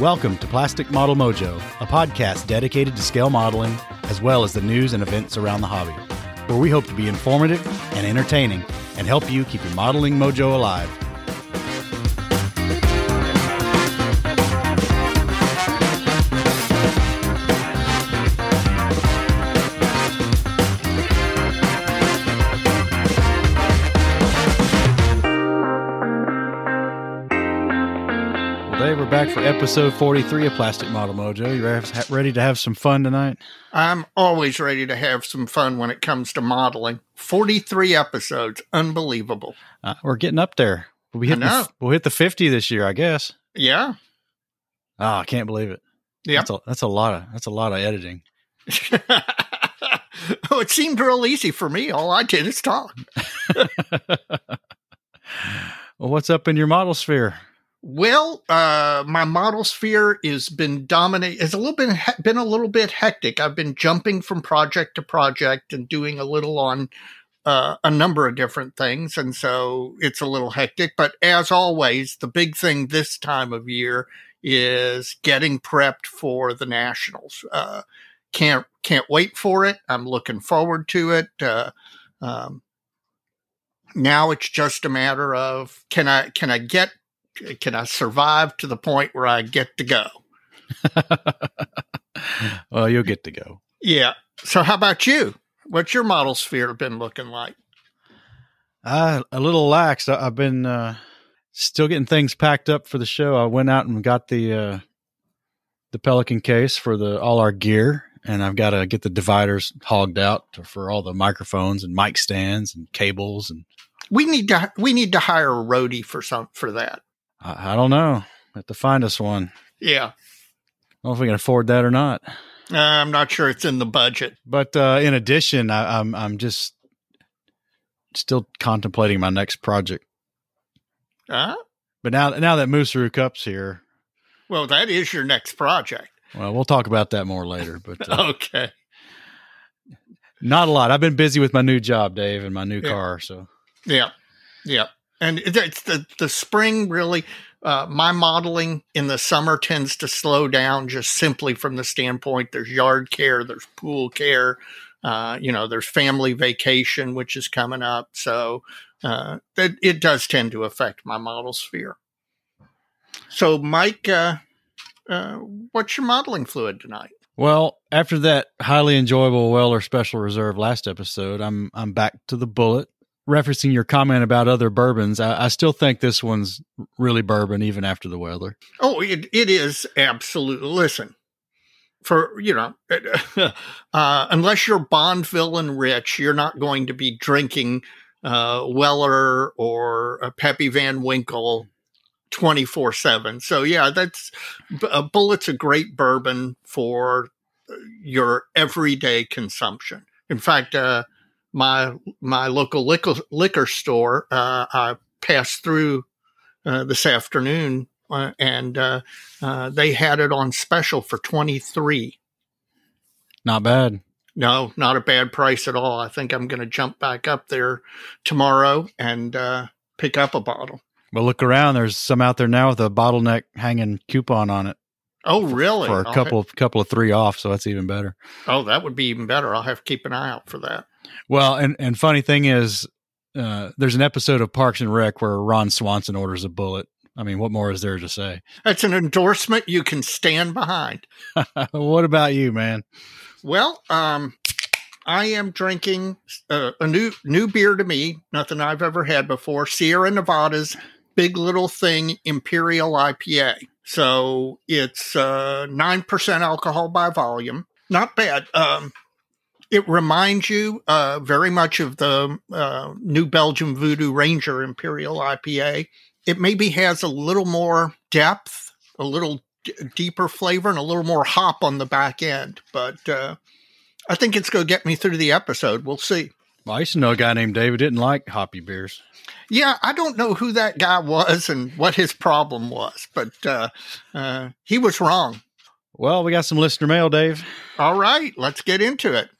Welcome to Plastic Model Mojo, a podcast dedicated to scale modeling as well as the news and events around the hobby, where we hope to be informative and entertaining and help you keep your modeling mojo alive. Back for episode 43 of Plastic Model Mojo. You re- ready to have some fun tonight? I'm always ready to have some fun when it comes to modeling. 43 episodes. Unbelievable. Uh, we're getting up there. We'll, be hitting the, we'll hit the 50 this year, I guess. Yeah. Oh, I can't believe it. Yeah. That's a, that's a lot of that's a lot of editing. oh, it seemed real easy for me. All I did is talk. well, what's up in your model sphere? Well, uh, my model sphere has been dominate. It's a little bit been a little bit hectic. I've been jumping from project to project and doing a little on uh, a number of different things, and so it's a little hectic. But as always, the big thing this time of year is getting prepped for the nationals. Uh, can't can't wait for it. I'm looking forward to it. Uh, um, now it's just a matter of can I can I get can I survive to the point where I get to go? well, you'll get to go. Yeah. So how about you? What's your model sphere been looking like? Uh, a little lax. I, I've been uh, still getting things packed up for the show. I went out and got the uh, the Pelican case for the all our gear, and I've got to get the dividers hogged out for all the microphones and mic stands and cables. And We need to we need to hire a roadie for some for that. I, I don't know. Have to find us one. Yeah. I don't know if we can afford that or not. Uh, I'm not sure it's in the budget. But uh, in addition, I, I'm I'm just still contemplating my next project. Huh? But now now that Moosaroo Cup's here, Well, that is your next project. well, we'll talk about that more later. But uh, Okay. not a lot. I've been busy with my new job, Dave, and my new Yeah. car. So Yeah. Yeah. And it's the the spring really uh, my modeling in the summer tends to slow down just simply from the standpoint there's yard care, there's pool care, uh, you know, there's family vacation which is coming up, so uh, it, it does tend to affect my model sphere. So, Mike, uh, uh, what's your modeling fluid tonight? well, after that highly enjoyable Weller Special Reserve last episode, I'm I'm back to the Bulleit. Referencing your comment about other bourbons, I, I still think this one's really bourbon even after the weather. Oh, it, it is absolutely. Listen, for you know, uh, unless you're Bond villain rich, you're not going to be drinking uh, Weller or a Pappy Van Winkle twenty four seven. So yeah, that's uh, Bulleit's a great bourbon for uh, your everyday consumption. In fact, uh, my my local liquor liquor store, uh, I passed through uh, this afternoon, uh, and uh, uh, they had it on special for twenty three. Not bad. No, not a bad price at all. I think I'm going to jump back up there tomorrow and uh, pick up a bottle. Well, look around. There's some out there now with a bottleneck hanging coupon on it Oh, really? for a I'll couple couple of three off. So that's even better. oh, that would be even better. I'll have to keep an eye out for that. Well, and and funny thing is, uh, there's an episode of Parks and Rec where Ron Swanson orders a Bulleit. I mean, what more is there to say? That's an endorsement you can stand behind. what about you, man? Well, um, I am drinking uh, a new new beer to me, nothing I've ever had before. Sierra Nevada's Big Little Thing Imperial IPA. So it's uh, nine percent alcohol by volume. Not bad. Um, it reminds you uh, very much of the uh, New Belgium Voodoo Ranger Imperial IPA. It maybe has a little more depth, a little d- deeper flavor, and a little more hop on the back end. But uh, I think it's going to get me through the episode. We'll see. Well, I used to know a guy named David didn't like hoppy beers. Yeah, I don't know who that guy was and what his problem was, but uh, uh, he was wrong. Well, we got some listener mail, Dave. All right, let's get into it.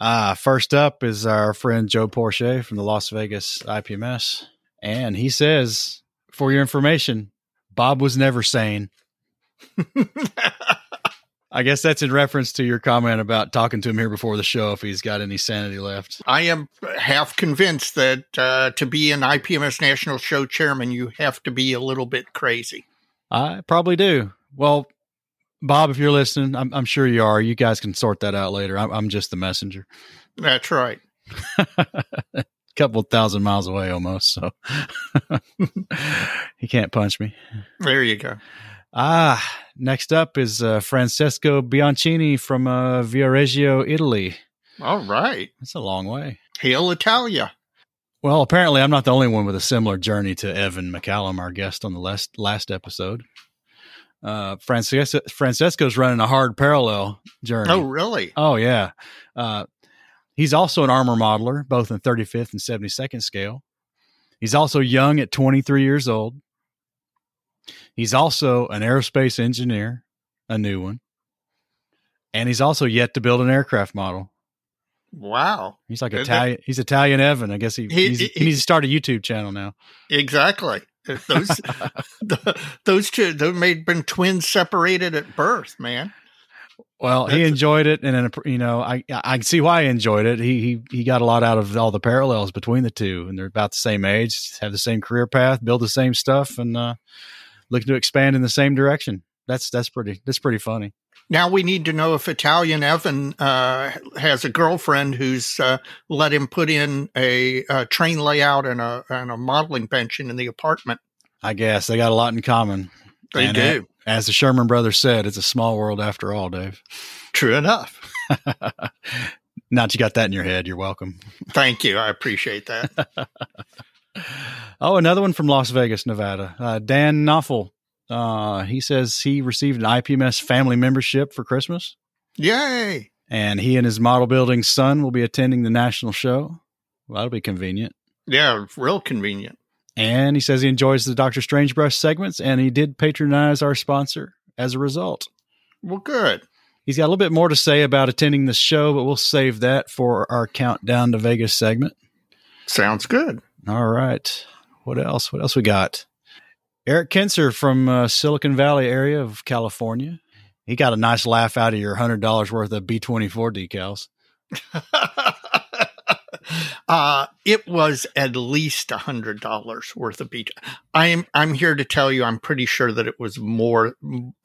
Uh, first up is our friend Joe Porche from the Las Vegas IPMS. And he says, for your information, Bob was never sane. I guess that's in reference to your comment about talking to him here before the show if he's got any sanity left. I am half convinced that uh, to be an IPMS National Show chairman, you have to be a little bit crazy. I probably do. Well, Bob, if you're listening, I'm, I'm sure you are. You guys can sort that out later. I'm, I'm just the messenger. That's right. a couple thousand miles away almost, so he can't punch me. There you go. Ah, next up is uh, Francesco Bianchini from uh, Viareggio, Italy. All right. That's a long way. Hail Italia. Well, apparently, I'm not the only one with a similar journey to Evan McCallum, our guest on the last last episode. Uh, Francesco, Francesco's running a hard parallel journey. Oh, really? Oh, yeah. Uh, he's also an armor modeler, both in 35th and 72nd scale. He's also young at 23 years old. He's also an aerospace engineer, a new one. And he's also yet to build an aircraft model. Wow. He's like Italian. He's Italian Evan. I guess he, he, he, he needs to start a YouTube channel now. Exactly. Those the, those two they may have been twins separated at birth, man. Well, That's he enjoyed it, and then you know, I I can see why he enjoyed it. He he he got a lot out of all the parallels between the two, and they're about the same age, have the same career path, build the same stuff, and uh, looking to expand in the same direction. That's that's pretty that's pretty funny. Now we need to know if Italian Evan uh, has a girlfriend who's uh, let him put in a, a, train layout and a and a modeling pension in the apartment. I guess they got a lot in common. They and do. As the Sherman brothers said, it's a small world after all, Dave. True enough. now that you got that in your head, you're welcome. Thank you. I appreciate that. oh, another one from Las Vegas, Nevada. Uh, Dan Knopfel. Uh, he says he received an IPMS family membership for Christmas. Yay! And he and his model building son will be attending the national show. Well, that'll be convenient. Yeah, real convenient. And he says he enjoys the Doctor Strange Brush segments, and he did patronize our sponsor as a result. Well, good. He's got a little bit more to say about attending the show, but we'll save that for our countdown to Vegas segment. Sounds good. All right. What else? What else we got? Eric Kinser from uh, Silicon Valley area of California. He got a nice laugh out of your hundred dollars worth of B twenty four decals. uh, it was at least a hundred dollars worth of B. I'm I'm here to tell you, I'm pretty sure that it was more,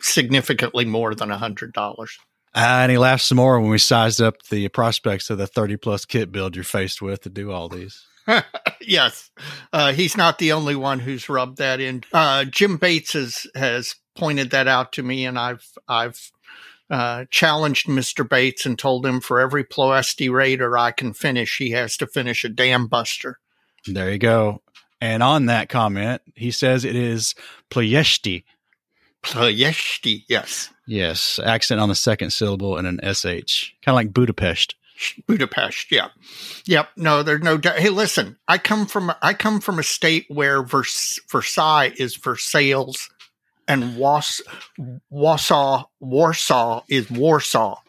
significantly more than a hundred dollars. Uh, and he laughed some more when we sized up the prospects of the 30 plus kit build you're faced with to do all these. yes, uh, he's not the only one who's rubbed that in. Uh, Jim Bates has has pointed that out to me, and I've I've uh, challenged Mr. Bates and told him for every Ploesti Raider I can finish, he has to finish a dam buster. There you go. And on that comment, he says it is Ploesti. Ploesti, yes. Yes, accent on the second syllable and an SH, kind of like Budapest. Budapest. Yeah, yep. No, there's no doubt. Hey, listen, I come from I come from a state where Vers- Versailles is Versailles, and Was- Warsaw Warsaw is Warsaw.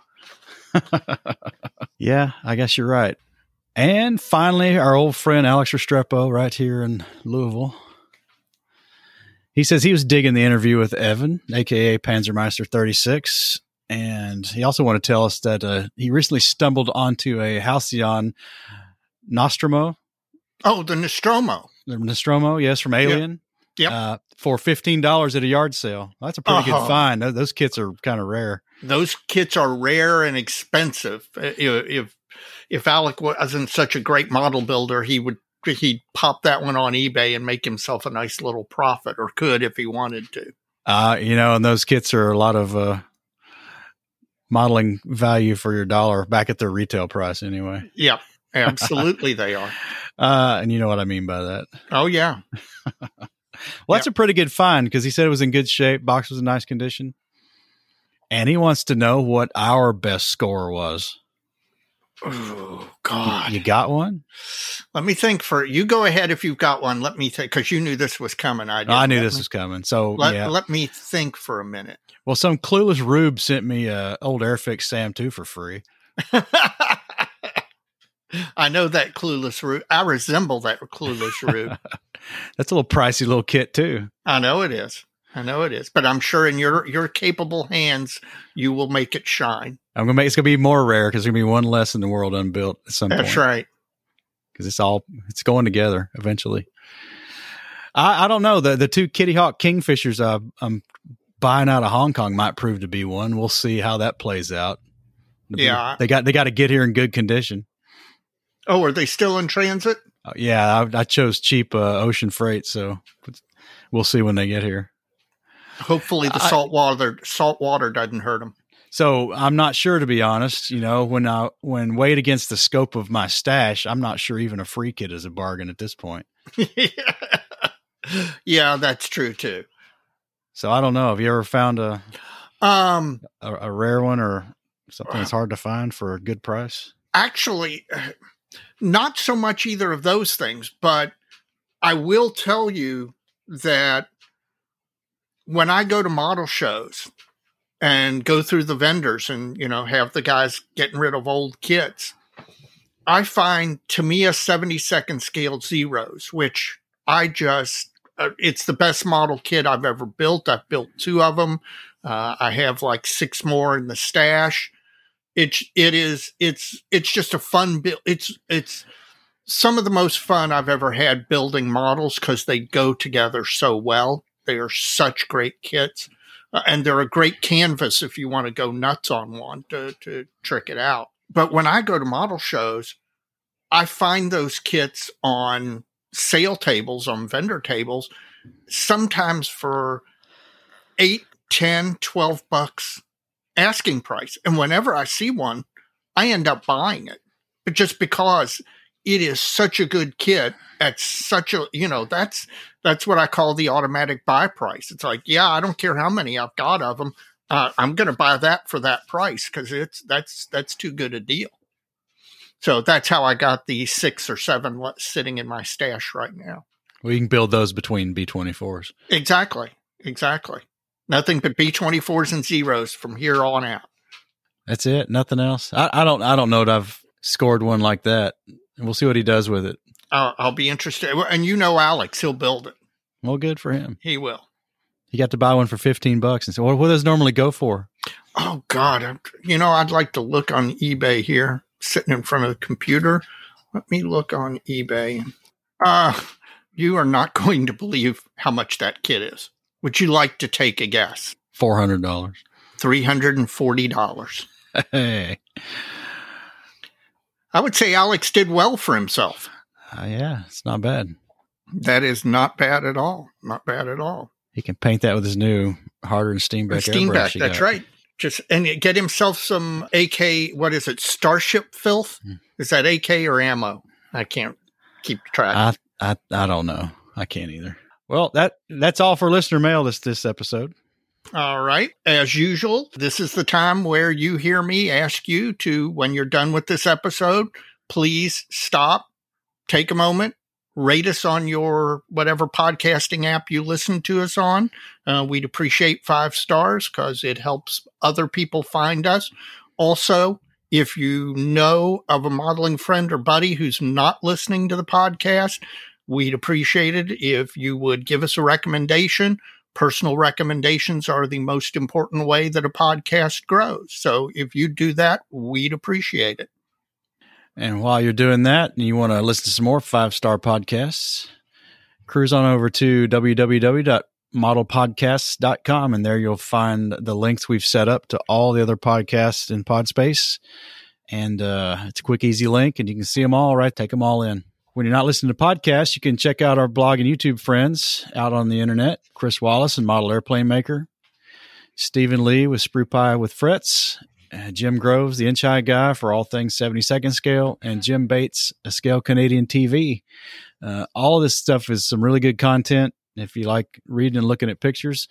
yeah, I guess you're right. And finally, our old friend Alex Restrepo, right here in Louisville. He says he was digging the interview with Evan, aka Panzermeister 36, and he also wanted to tell us that uh, he recently stumbled onto a Halcyon Nostromo. Oh, the Nostromo. The Nostromo, yes, from Alien. Yep. Uh, for fifteen dollars at a yard sale. That's a pretty uh-huh. good find. Those kits are kind of rare. Those kits are rare and expensive. Uh, if if Alec wasn't such a great model builder, he would he'd pop that one on eBay and make himself a nice little profit, or could if he wanted to. Uh, you know, and those kits are a lot of uh, modeling value for your dollar back at their retail price anyway. Yeah, absolutely they are. Uh, and you know what I mean by that. Oh yeah. well, that's yep. a pretty good find because he said it was in good shape. Box was in nice condition, and he wants to know what our best score was. Oh God! You got one? Let me think. For you, go ahead if you've got one. Let me think because you knew this was coming. I I knew let this me, was coming. So let, yeah. let me think for a minute. Well, some clueless rube sent me a old Airfix Sam two for free. I know that clueless rube. I resemble that clueless rube. That's a little pricey little kit too. I know it is. I know it is, but I'm sure in your your capable hands, you will make it shine. I'm gonna make it's gonna be more rare because there's gonna be one less in the world unbuilt at some That's point. right. Because it's all it's going together eventually. I, I don't know the the two Kitty Hawk Kingfishers I, I'm buying out of Hong Kong might prove to be one. We'll see how that plays out. Yeah. they got they got to get here in good condition. Oh, are they still in transit? Uh, yeah, I, I chose cheap uh, ocean freight, so we'll see when they get here. Hopefully, the salt water salt water doesn't hurt them. So I'm not sure to be honest. You know, when I when weighed against the scope of my stash, I'm not sure even a free kit is a bargain at this point. yeah, that's true too. So I don't know. Have you ever found a Um, a, a rare one or something that's hard to find for a good price? actually, not so much either of those things, but I will tell you that when I go to model shows and go through the vendors and you know have the guys getting rid of old kits, I find Tamiya 70 second scale zeros, which I just uh, it's the best model kit I've ever built. I've built two of them. Uh, I have like six more in the stash. It's it is it's it's just a fun build. It's it's some of the most fun I've ever had building models because they go together so well. They are such great kits, uh, and they're a great canvas if you want to go nuts on one to to trick it out. But when I go to model shows, I find those kits on sale tables, on vendor tables, sometimes for eight, 10, 12 bucks asking price. And whenever I see one, I end up buying it. But just because it is such a good kit at such a you know, that's that's what I call the automatic buy price. It's like, yeah, I don't care how many I've got of them. Uh, I'm going to buy that for that price because it's that's that's too good a deal. So that's how I got the six or seven sitting in my stash right now. We can build those between B24s. Exactly, exactly. Nothing but B24s and zeros from here on out. That's it. Nothing else. I, I don't. I don't know that I've scored one like that. And we'll see what he does with it. I'll, I'll be interested. And you know Alex, he'll build it. Well, good for him. He will. He got to buy one for fifteen bucks, and so what, what does it normally go for? Oh God, I'm, you know I'd like to look on eBay here, sitting in front of the computer. Let me look on eBay. Uh, you are not going to believe how much that kit is. Would you like to take a guess? Four hundred dollars. Three hundred and forty dollars. Hey, I would say Alex did well for himself. uh, yeah, it's not bad. That is not bad at all. Not bad at all. He can paint that with his new harder and Steenbeck. airbrush Steenbeck, that's got. right. Just and get himself some AK. What is it? Starship filth. Hmm. Is that AK or ammo? I can't keep track. I, I I don't know. I can't either. Well, that that's all for listener mail this this episode. All right. As usual, this is the time where you hear me ask you to, when you're done with this episode, please stop, take a moment, rate us on your whatever podcasting app you listen to us on. Uh, we'd appreciate five stars because it helps other people find us. Also, if you know of a modeling friend or buddy who's not listening to the podcast, we'd appreciate it if you would give us a recommendation personal recommendations are the most important way that a podcast grows. So if you do that, we'd appreciate it. And while you're doing that, and you want to listen to some more five star podcasts, cruise on over to www.modelpodcasts.com, and there you'll find the links we've set up to all the other podcasts in Podspace. And uh, it's a quick, easy link, and you can see them all, right? Take them all in. When you're not listening to podcasts, you can check out our blog and YouTube friends out on the internet Chris Wallace and Model Airplane Maker, Steven Lee with Sprue Pie with Frets, Jim Groves, the Inch High guy for all things 72nd scale, and Jim Bates, a scale Canadian TV. Uh, all this stuff is some really good content. If you like reading and looking at pictures,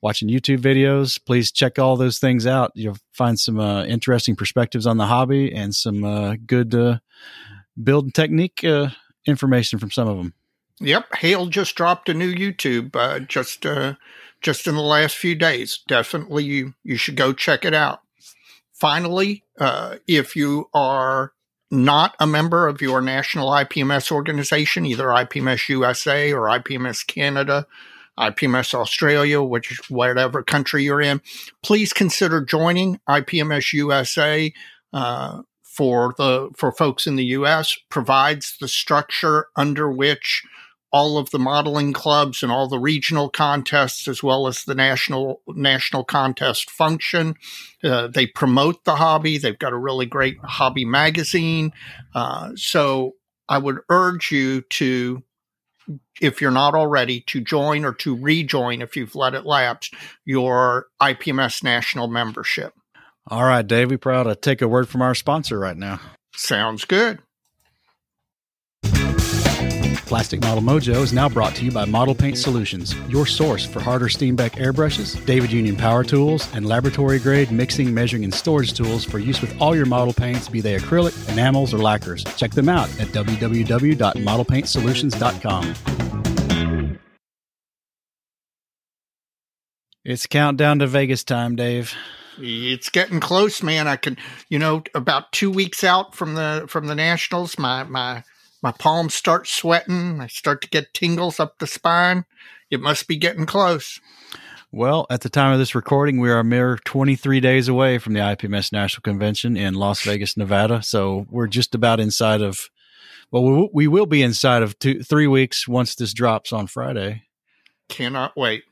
watching YouTube videos, please check all those things out. You'll find some uh, interesting perspectives on the hobby and some uh, good uh, build technique uh, information from some of them. Yep, Hale just dropped a new YouTube uh, just uh, just in the last few days. Definitely, you you should go check it out. Finally, uh, if you are not a member of your national IPMS organization, either IPMS USA or IPMS Canada, IPMS Australia, which whatever country you're in, please consider joining IPMS USA. Uh, for the for folks in the U.S. provides the structure under which all of the modeling clubs and all the regional contests as well as the national national contest function. Uh, they promote the hobby. They've got a really great hobby magazine. Uh, so I would urge you to, if you're not already, to join or to rejoin if you've let it lapse your IPMS national membership. All right, Dave, we proud to take a word from our sponsor right now. Sounds good. Plastic Model Mojo is now brought to you by Model Paint Solutions, your source for Harder Steenbeck airbrushes, David Union power tools, and laboratory grade mixing, measuring, and storage tools for use with all your model paints, be they acrylic, enamels, or lacquers. Check them out at www.modelpaintsolutions.com. It's countdown to Vegas time, Dave. It's getting close, man. I can, you know, about two weeks out from the from the nationals, my my my palms start sweating. I start to get tingles up the spine. It must be getting close. Well, at the time of this recording, we are a mere 23 days away from the IPMS National Convention in Las Vegas, Nevada. So we're just about inside of, well, we will be inside of two, three weeks once this drops on Friday. Cannot wait.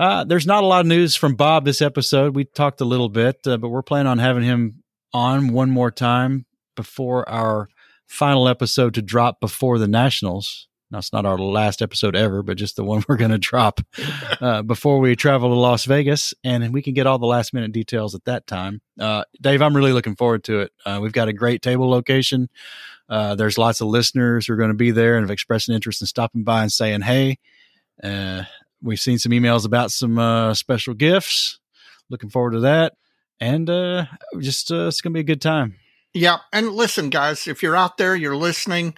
Uh, there's not a lot of news from Bob this episode. We talked a little bit, uh, but we're planning on having him on one more time before our final episode to drop before the Nationals. Now, it's not our last episode ever, but just the one we're going to drop uh, before we travel to Las Vegas. And we can get all the last minute details at that time. Uh, Dave, I'm really looking forward to it. Uh, we've got a great table location. Uh, there's lots of listeners who are going to be there and have expressed an interest in stopping by and saying, hey, uh, we've seen some emails about some uh, special gifts. Looking forward to that. And just it's going to be a good time. Yeah. And listen, guys, if you're out there, you're listening,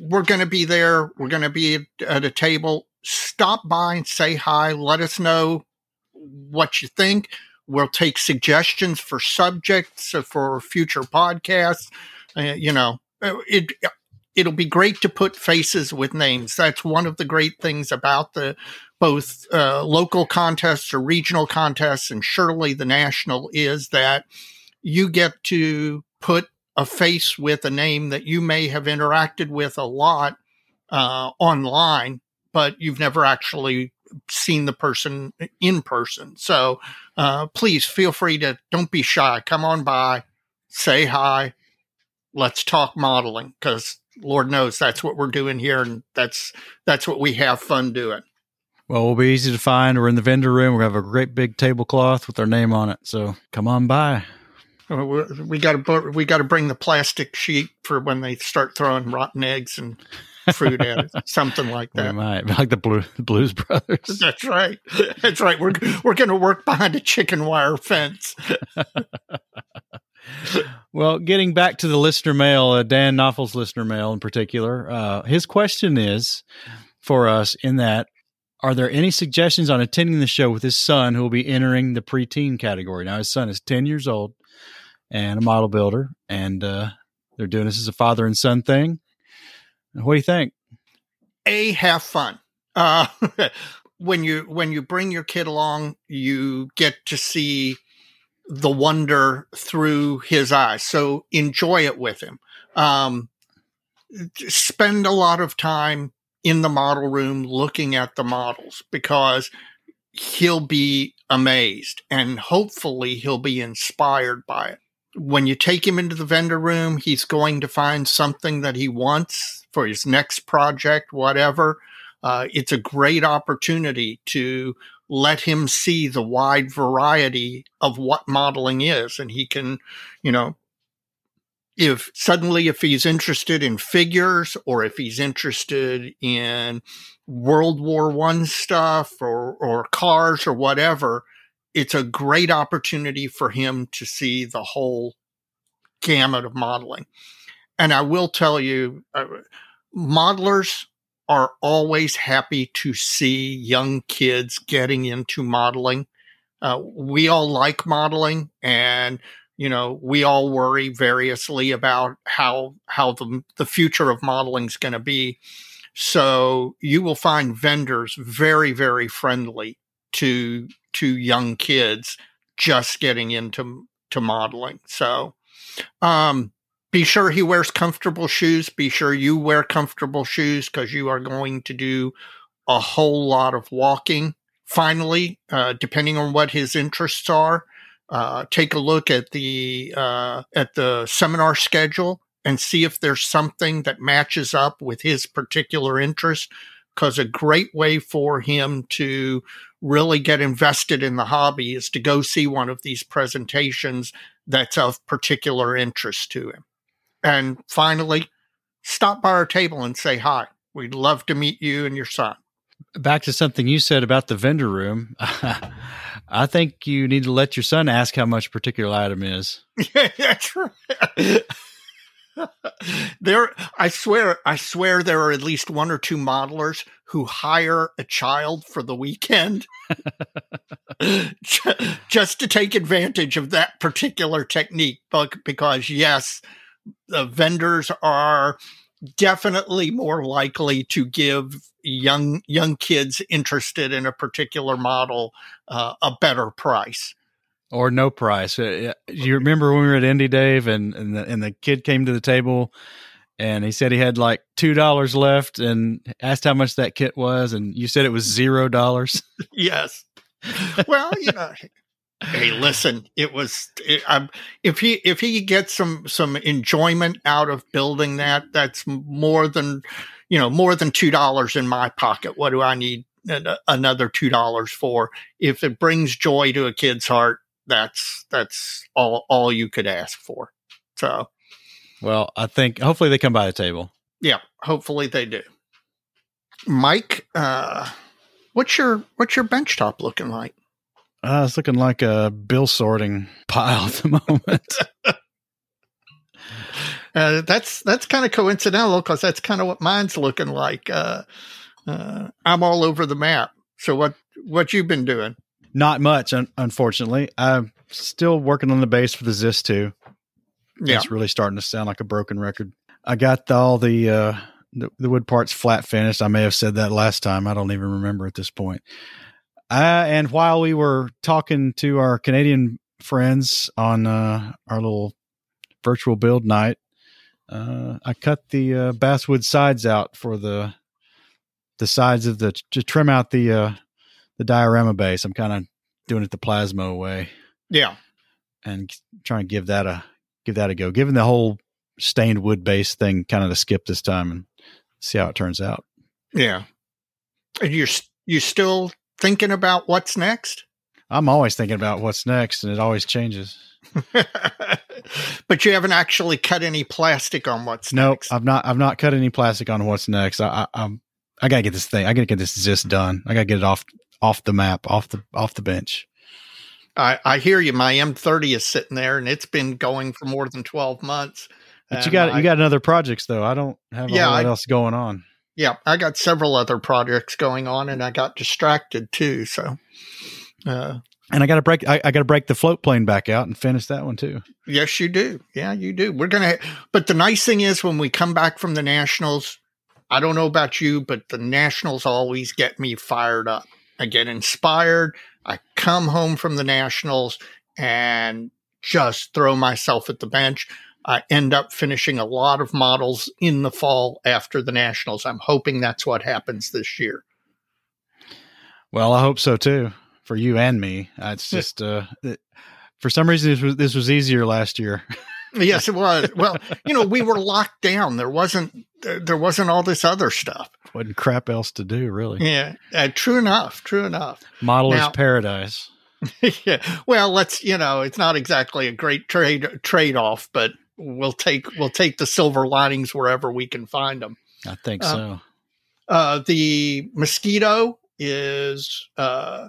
we're going to be there. We're going to be at a table. Stop by and say hi. Let us know what you think. We'll take suggestions for subjects for future podcasts. Uh, you know, uh, it it'll be great to put faces with names. That's one of the great things about the both uh, local contests or regional contests, and surely the national is that you get to put a face with a name that you may have interacted with a lot uh, online, but you've never actually seen the person in person. So uh, please feel free to don't be shy. Come on by, say hi. Let's talk modeling because Lord knows that's what we're doing here, and that's that's what we have fun doing. Well, we'll be easy to find. We're in the vendor room. We have a great big tablecloth with our name on it. So come on by. We got to we got to bring the plastic sheet for when they start throwing rotten eggs and fruit at it, something like that. We might like the, Blue, Blues Brothers. That's right. That's right. We're we're going to work behind a chicken wire fence. well, getting back to the listener mail, uh, Dan Knoffel's listener mail in particular, uh, his question is for us in that are there any suggestions on attending the show with his son who will be entering the preteen category? Now, his son is 10 years old and a model builder, and uh, they're doing this as a father and son thing. What do you think? A, have fun. Uh, when you when you bring your kid along, you get to see the wonder through his eyes. So enjoy it with him. Um, spend a lot of time in the model room looking at the models because he'll be amazed and hopefully he'll be inspired by it when you take him into the vendor room, he's going to find something that he wants for his next project, whatever. Uh, it's a great opportunity to let him see the wide variety of what modeling is. And he can, you know, if suddenly if he's interested in figures or if he's interested in World War One stuff or, or cars or whatever, it's a great opportunity for him to see the whole gamut of modeling. And I will tell you, uh, modelers are always happy to see young kids getting into modeling. Uh, we all like modeling and you know we all worry variously about how how the, the future of modeling is going to be So you will find vendors very, very friendly to to young kids just getting into to modeling. So um, be sure he wears comfortable shoes. Be sure you wear comfortable shoes because you are going to do a whole lot of walking. Finally, uh, depending on what his interests are, uh, take a look at the uh, at the seminar schedule and see if there's something that matches up with his particular interest. Because a great way for him to really get invested in the hobby is to go see one of these presentations that's of particular interest to him. And finally, stop by our table and say hi. We'd love to meet you and your son. Back to something you said about the vendor room. I think you need to let your son ask how much a particular item is. Yeah, that's right. there I swear I swear there are at least one or two modelers who hire a child for the weekend just to take advantage of that particular technique because yes the vendors are definitely more likely to give young young kids interested in a particular model uh, a better price or no price. Uh, you remember when we were at Indie Dave and and the, and the kid came to the table and he said he had like two dollars left and asked how much that kit was and you said it was zero dollars. yes. Well, you know, hey, listen, it was it, um, if he if he gets some some enjoyment out of building that, that's more than you know more than two dollars in my pocket. What do I need another two dollars for? If it brings joy to a kid's heart, that's that's all all you could ask for. So, well, I think hopefully they come by the table. Yeah, hopefully they do. Mike, uh, what's your what's your bench top looking like? Uh, it's looking like a bill sorting pile at the moment. uh, that's that's kind of coincidental because that's kind of what mine's looking like. Uh, uh, I'm all over the map. So what what you been doing? Not much, un- unfortunately. I'm still working on the bass for the Zis 2. Yeah. It's really starting to sound like a broken record. I got the, all the, uh, the, the wood parts flat finished. I may have said that last time. I don't even remember at this point. Uh, and while we were talking to our Canadian friends on uh, our little virtual build night, uh, I cut the uh, basswood sides out for the the sides of the to trim out the uh, the diorama base. I'm kind of doing it the Plasmo way. Yeah. And trying to give that a give that a go. Given the whole stained wood base thing kind of to skip this time and see how it turns out. Yeah. And you're you still thinking about what's next? I'm always thinking about what's next and it always changes. but you haven't actually cut any plastic on what's nope, next. I've not I've not cut any plastic on what's next. I, I am I gotta get this thing. I gotta get this Zis done. I gotta get it off off the map, off the off the bench. I, I hear you. My M30 is sitting there, and it's been going for more than twelve months. But you got I, you got another projects though. I don't have yeah, a lot else going on. Yeah, I got several other projects going on, and I got distracted too. So, uh, and I got to break. I, I got to break the float plane back out and finish that one too. Yes, you do. Yeah, you do. We're gonna. But the nice thing is, when we come back from the nationals, I don't know about you, but the nationals always get me fired up. I get inspired. I come home from the Nationals and just throw myself at the bench. I end up finishing a lot of models in the fall after the Nationals. I'm hoping that's what happens this year. Well, I hope so too for you and me. It's just uh, it, for some reason this was this was easier last year. yes, it was. Well, you know, we were locked down. There wasn't there wasn't all this other stuff. Wasn't crap else to do, really. Yeah, uh, true enough. True enough. Modeler's now, paradise. yeah. Well, let's you know, it's not exactly a great trade trade off, but we'll take we'll take the silver linings wherever we can find them. I think uh, so. Uh, the mosquito is. Uh,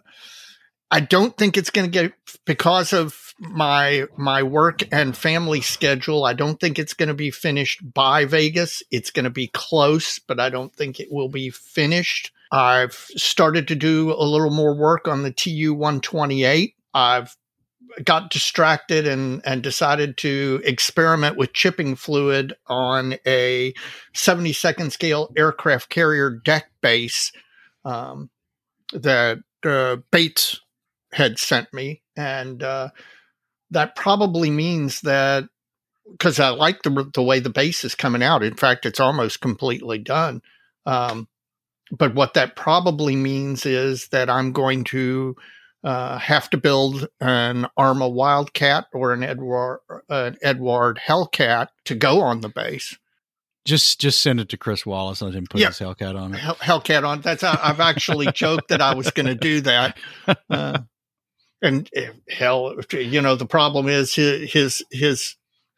I don't think it's going to get because of my my work and family schedule. I don't think it's going to be finished by Vegas. It's going to be close, but I don't think it will be finished. I've started to do a little more work on the TU 128. I've got distracted and and decided to experiment with chipping fluid on a 72nd scale aircraft carrier deck base um, that uh, Bates had sent me, and uh, that probably means that because I like the the way the base is coming out. In fact, it's almost completely done. Um, but what that probably means is that I'm going to uh, have to build an Arma Wildcat or an Edward an Eduard Hellcat to go on the base. Just just send it to Chris Wallace. Let him put his Hellcat on it. Hell, Hellcat on. That's I've actually joked that I was going to do that. Uh, and eh, hell, you know, the problem is his his his,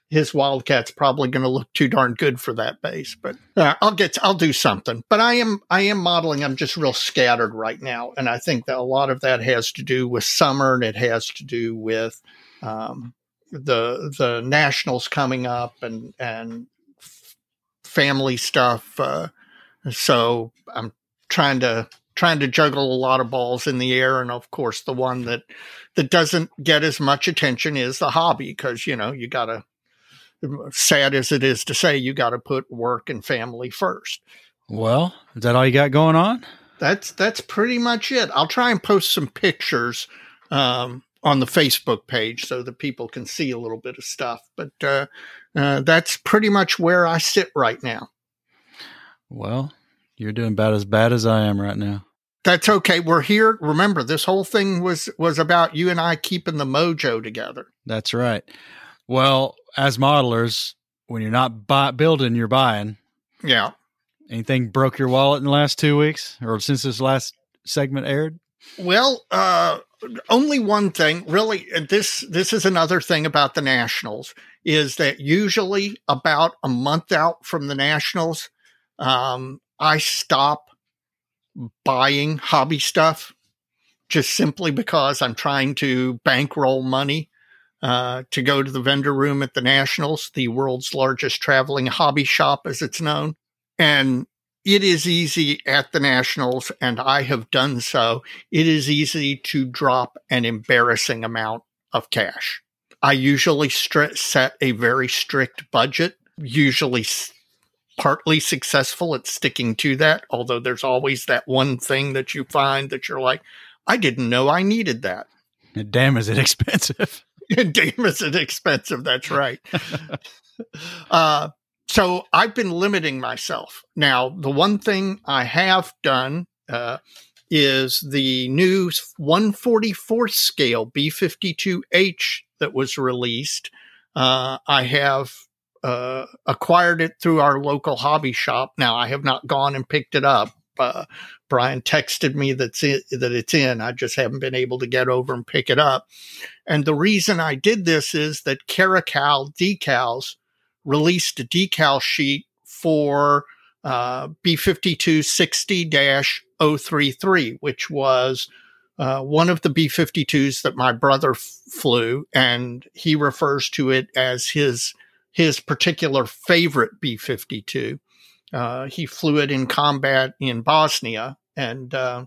his Wildcat's probably going to look too darn good for that base. But uh, I'll get I'll do something. But I am I am modeling. I'm just real scattered right now, and I think that a lot of that has to do with summer, and it has to do with um, the the nationals coming up, and and family stuff. Uh, so I'm trying to trying to juggle a lot of balls in the air, and of course, the one that that doesn't get as much attention is the hobby because you know you got to. Sad as it is to say, you got to put work and family first. Well, is that all you got going on? That's that's pretty much it. I'll try and post some pictures um, on the Facebook page so that people can see a little bit of stuff. But uh, uh, that's pretty much where I sit right now. Well, you're doing about as bad as I am right now. That's okay. We're here. Remember, this whole thing was was about you and I keeping the mojo together. That's right. Well, as modelers, when you're not buy- building, you're buying. Yeah. Anything broke your wallet in the last two weeks or since this last segment aired? Well, uh, only one thing really. This this is another thing about the Nationals is that usually about a month out from the Nationals, um, I stop buying hobby stuff just simply because I'm trying to bankroll money uh, to go to the vendor room at the Nationals, the world's largest traveling hobby shop, as it's known. And it is easy at the Nationals, and I have done so. It is easy to drop an embarrassing amount of cash. I usually set a very strict budget, usually s- partly successful at sticking to that, although there's always that one thing that you find that you're like, I didn't know I needed that. Damn, is it expensive? Damn, is it expensive. That's right. uh, so I've been limiting myself. Now, the one thing I have done uh, is the new 144th scale B52H that was released. Uh, I have uh, acquired it through our local hobby shop. Now, I have not gone and picked it up. Uh, Brian texted me that's it, that it's in. I just haven't been able to get over and pick it up. And the reason I did this is that Caracal decals released a decal sheet for uh, B52 60 033, which was uh, one of the B 52s that my brother f- flew, and he refers to it as his his particular favorite B 52. Uh, he flew it in combat in Bosnia, and uh,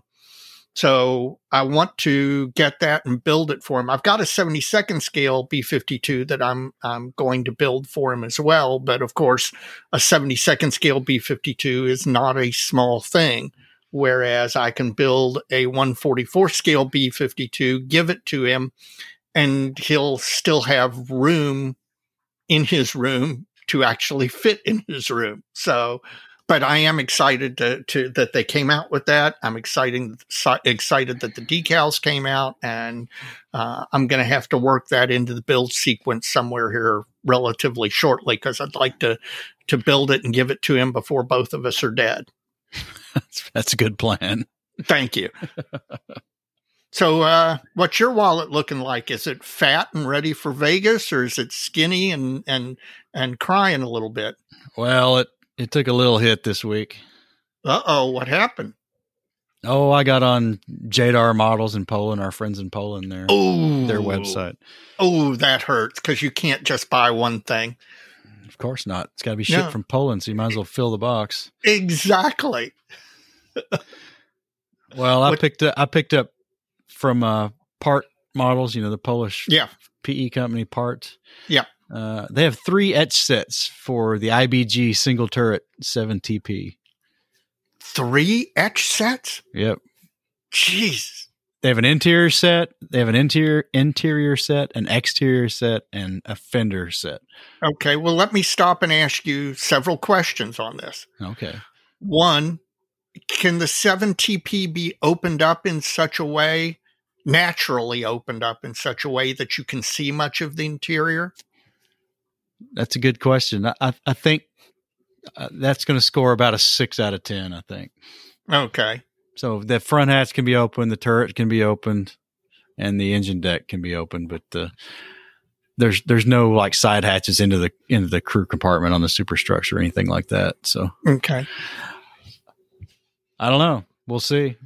so I want to get that and build it for him. I've got a 72nd scale B52 that I'm I'm going to build for him as well, but of course, a 72nd scale B52 is not a small thing whereas I can build a 144 scale B52, give it to him, and he'll still have room in his room to actually fit in his room. So, but I am excited to, to that they came out with that. I'm excited excited that the decals came out, and uh, I'm going to have to work that into the build sequence somewhere here relatively shortly because I'd like to to build it and give it to him before both of us are dead. That's a good plan. Thank you. so, uh, what's your wallet looking like? Is it fat and ready for Vegas, or is it skinny and and and crying a little bit? Well, it it took a little hit this week. Uh oh, what happened? Oh, I got on JDAR models in Poland, our friends in Poland, their Ooh. their website. Oh, that hurts because you can't just buy one thing. Of course not. It's got to be shipped No. from Poland, so you might as well fill the box. Exactly. Well, I What- picked up I picked up from uh, part models, you know, the Polish Yeah. PE company Part. Yeah. Uh, they have three etch sets for the IBG single turret 7TP. Three etch sets? Yep. Jeez. They have an interior set, they have an interior interior set, an exterior set, and a fender set. Okay. Well, let me stop and ask you several questions on this. Okay. One, can the 7TP be opened up in such a way, naturally opened up in such a way that you can see much of the interior? That's a good question. I I, think uh, that's going to score about a six out of ten. I think. Okay. So the front hatch can be open, the turret can be opened, and the engine deck can be opened, but uh, there's there's no like side hatches into the into the crew compartment on the superstructure or anything like that. So Okay. I don't know. We'll see.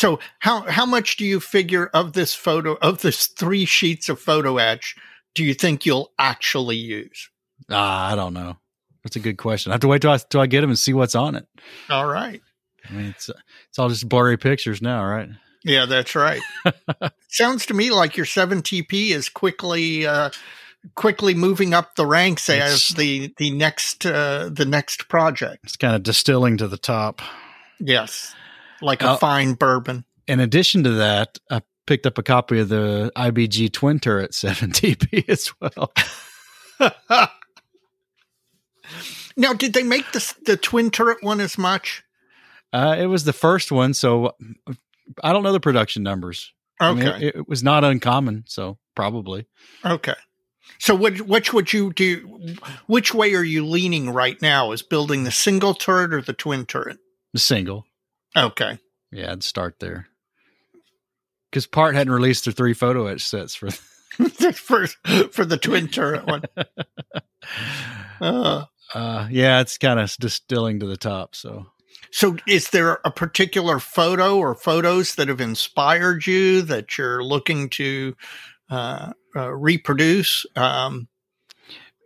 So how how much do you figure of this photo of this three sheets of photo etch do you think you'll actually use? Ah, I don't know. That's a good question. I have to wait till I till I get them and see what's on it. All right. I mean, it's it's all just blurry pictures now, right? Yeah, that's right. Sounds to me like your 7TP is quickly uh, quickly moving up the ranks as the the next uh, the next project. It's kind of distilling to the top. Yes, like a Oh. fine bourbon. In addition to that, I picked up a copy of the IBG twin turret 7TP as well. now, did they make the the twin turret one as much? Uh, it was the first one, so I don't know the production numbers. I Okay, mean, it, it was not uncommon, so probably. okay. So, which which would you do? Which way are you leaning right now? Is building the single turret or the twin turret? The single. Okay. Yeah, I'd start there. Because Part hadn't released their three photo etch sets for. for for the twin turret one. Uh, Uh, yeah, it's kind of distilling to the top. So so, is there a particular photo or photos that have inspired you that you're looking to uh, uh, reproduce? Um,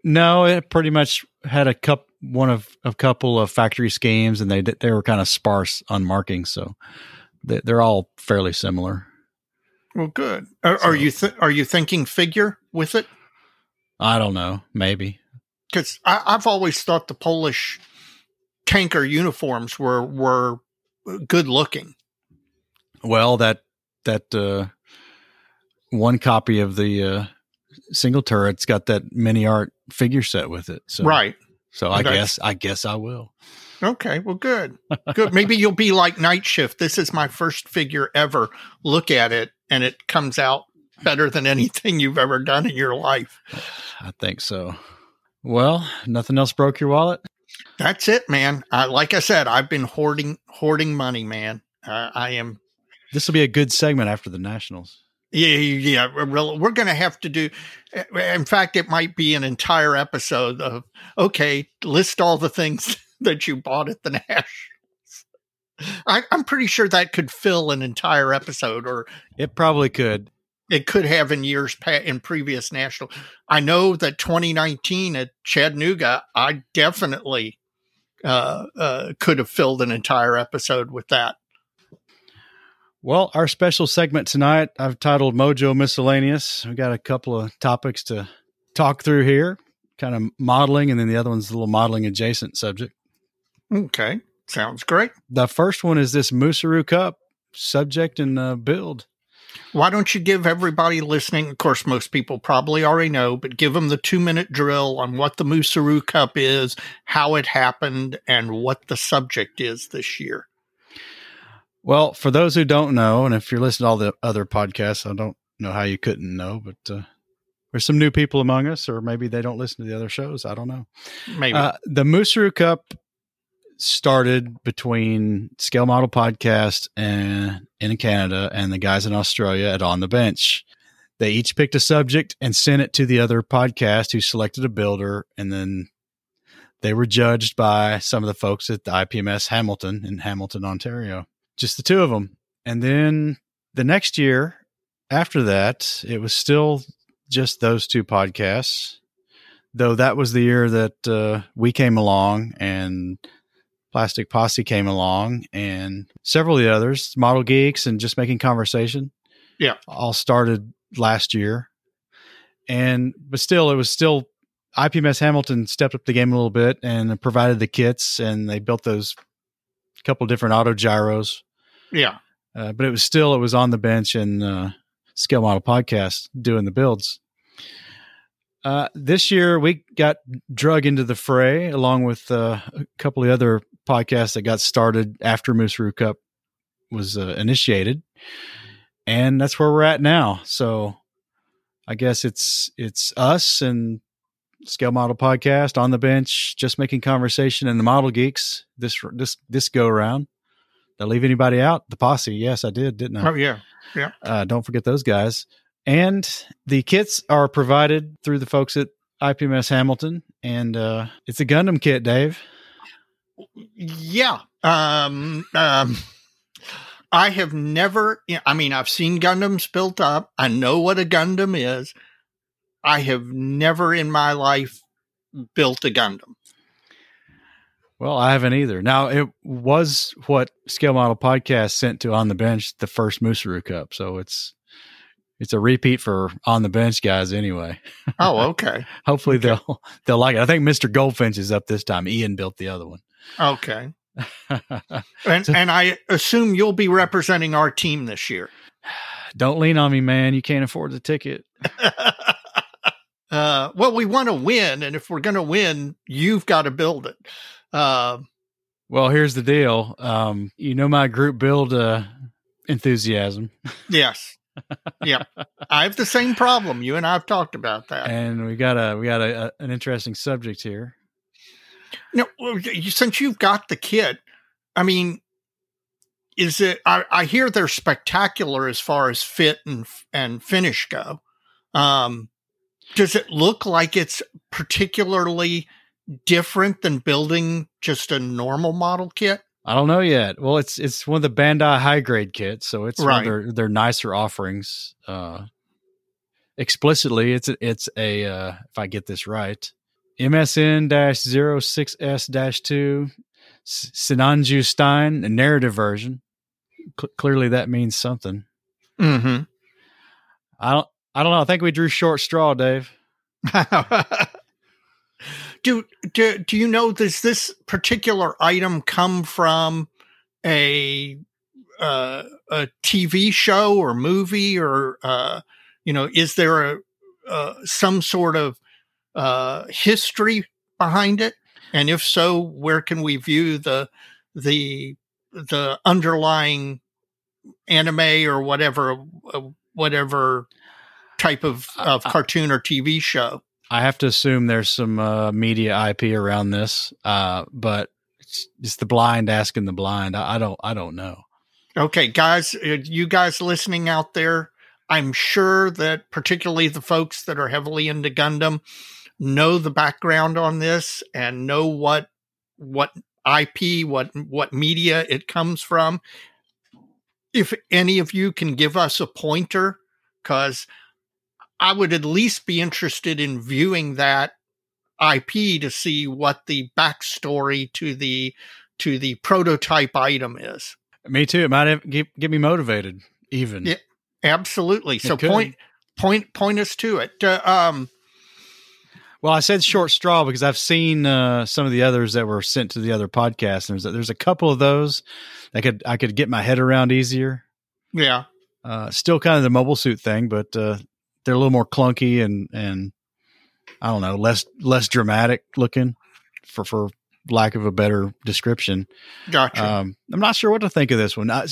no, it pretty much had a cup one of a couple of factory schemes, and they they were kind of sparse on marking, so they, they're all fairly similar. well, good. Are, So- are you th- are you thinking figure with it? I don't know, maybe. Because I've always thought the Polish tanker uniforms were were good looking. Well, that that uh, one copy of the uh, single turret's got that MiniArt figure set with it. So Right. So I guess I guess I will. Okay, well, good, good. Maybe you'll be like Night Shift. This is my first figure ever. Look at it, and it comes out better than anything you've ever done in your life. I think so. Well, nothing else broke your wallet. That's it, man. I, like I said, I've been hoarding hoarding money, man. Uh, I am. This will be a good segment after the Nationals. Yeah, yeah. We're, going to have to do. In fact, it might be an entire episode of okay, list all the things that you bought at the Nationals. I, I'm pretty sure that could fill an entire episode, or It probably could. it could have in years past in previous national. I know that 2019 at Chattanooga, I definitely uh, uh, could have filled an entire episode with that. Well, our special segment tonight I've titled Mojo Miscellaneous. We've got a couple of topics to talk through here, kind of modeling, and then the other one's a little modeling adjacent subject. Okay, sounds great. The first one is this Moosaroo Cup subject and uh, build. Why don't you give everybody listening? Of course, most people probably already know, but give them the two minute drill on what the Moosaroo Cup is, how it happened, and what the subject is this year. Well, for those who don't know, and if you're listening to all the other podcasts, I don't know how you couldn't know, but uh, there's some new people among us, or maybe they don't listen to the other shows. I don't know. Maybe. Uh, the Moosaroo Cup started between Scale Model Podcast and in Canada and the guys in Australia at On the Bench. They each picked a subject and sent it to the other podcast who selected a builder, and then they were judged by some of the folks at the IPMS Hamilton in Hamilton, Ontario. Just the two of them. And then the next year after that, it was still just those two podcasts though that was the year that uh, we came along and Plastic Posse came along and several of the others, Model Geeks and Just Making Conversation. Yeah. All started last year, and but still, it was still IPMS Hamilton stepped up the game a little bit and provided the kits, and they built those couple different auto gyros. Yeah, uh, but it was still it was on the bench and uh, Scale Model Podcast doing the builds. Uh, this year we got drug into the fray along with uh, a couple of other podcasts that got started after Moosaroo Cup was uh, initiated, and that's where we're at now. So I guess it's it's us and Scale Model Podcast on the bench, just making conversation, and the Model Geeks this this this go around. Did I leave anybody out? The posse, yes, I did, didn't I? Oh yeah, yeah. Uh, don't forget those guys. And the kits are provided through the folks at IPMS Hamilton, and uh, it's a Gundam kit, Dave. Yeah. Um, um, I have never, I mean, I've seen Gundams built up. I know what a Gundam is. I have never in my life built a Gundam. Well, I haven't either. Now, it was what Scale Model Podcast sent to On the Bench, the first Moosaroo Cup. So it's it's a repeat for On the Bench guys anyway. Oh, okay. Hopefully Okay. they'll they'll like it. I think Mr. Goldfinch is up this time. Ian built the other one. Okay. And, and I assume you'll be representing our team this year. Don't lean on me, man. You can't afford the ticket. uh, well, we want to win. And if we're going to win, you've got to build it. Uh, Well, here's the deal. Um, you know my group build uh, enthusiasm, yes. yeah. I have the same problem. You and I have talked about that. and we got a we got a, a, an interesting subject here. No, since you've got the kit, I mean, is it? I, I hear they're spectacular as far as fit and and finish go. Um, does it look like it's particularly different than building just a normal model kit? I don't know yet. Well, it's it's one of the Bandai high grade kits, so it's one Right. of their their nicer offerings. Uh, explicitly, it's a, it's a uh, if I get this right, MSN 06S 2 Sinanju Stein, a narrative version. Cl- clearly, that means something. Mm-hmm. I don't. I don't know. I think we drew short straw, Dave. do, do do you know does this particular item come from a uh, a TV show or movie or uh, you know is there a uh, some sort of uh, history behind it and if so where can we view the the the underlying anime or whatever uh, whatever type of, of I- cartoon or TV show I have to assume there's some uh, media IP around this, uh, but it's, it's the blind asking the blind. I, I don't. I don't know. Okay, guys, uh, you guys listening out there, I'm sure that particularly the folks that are heavily into Gundam know the background on this and know what what IP, what what media it comes from. If any of you can give us a pointer, because I would at least be interested in viewing that IP to see what the backstory to the to the prototype item is. Me too. It might have, get, get me motivated. Even. Yeah. Absolutely. So could. point point point us to it. Uh, um, Well, I said short straw because I've seen uh, some of the others that were sent to the other podcasts. And there's a, there's a couple of those that could I could get my head around easier. yeah. Uh, still kind of the mobile suit thing, but uh, they're a little more clunky and and I don't know less less dramatic looking for for lack of a better description. Gotcha. Um, I'm not sure what to think of this one. I,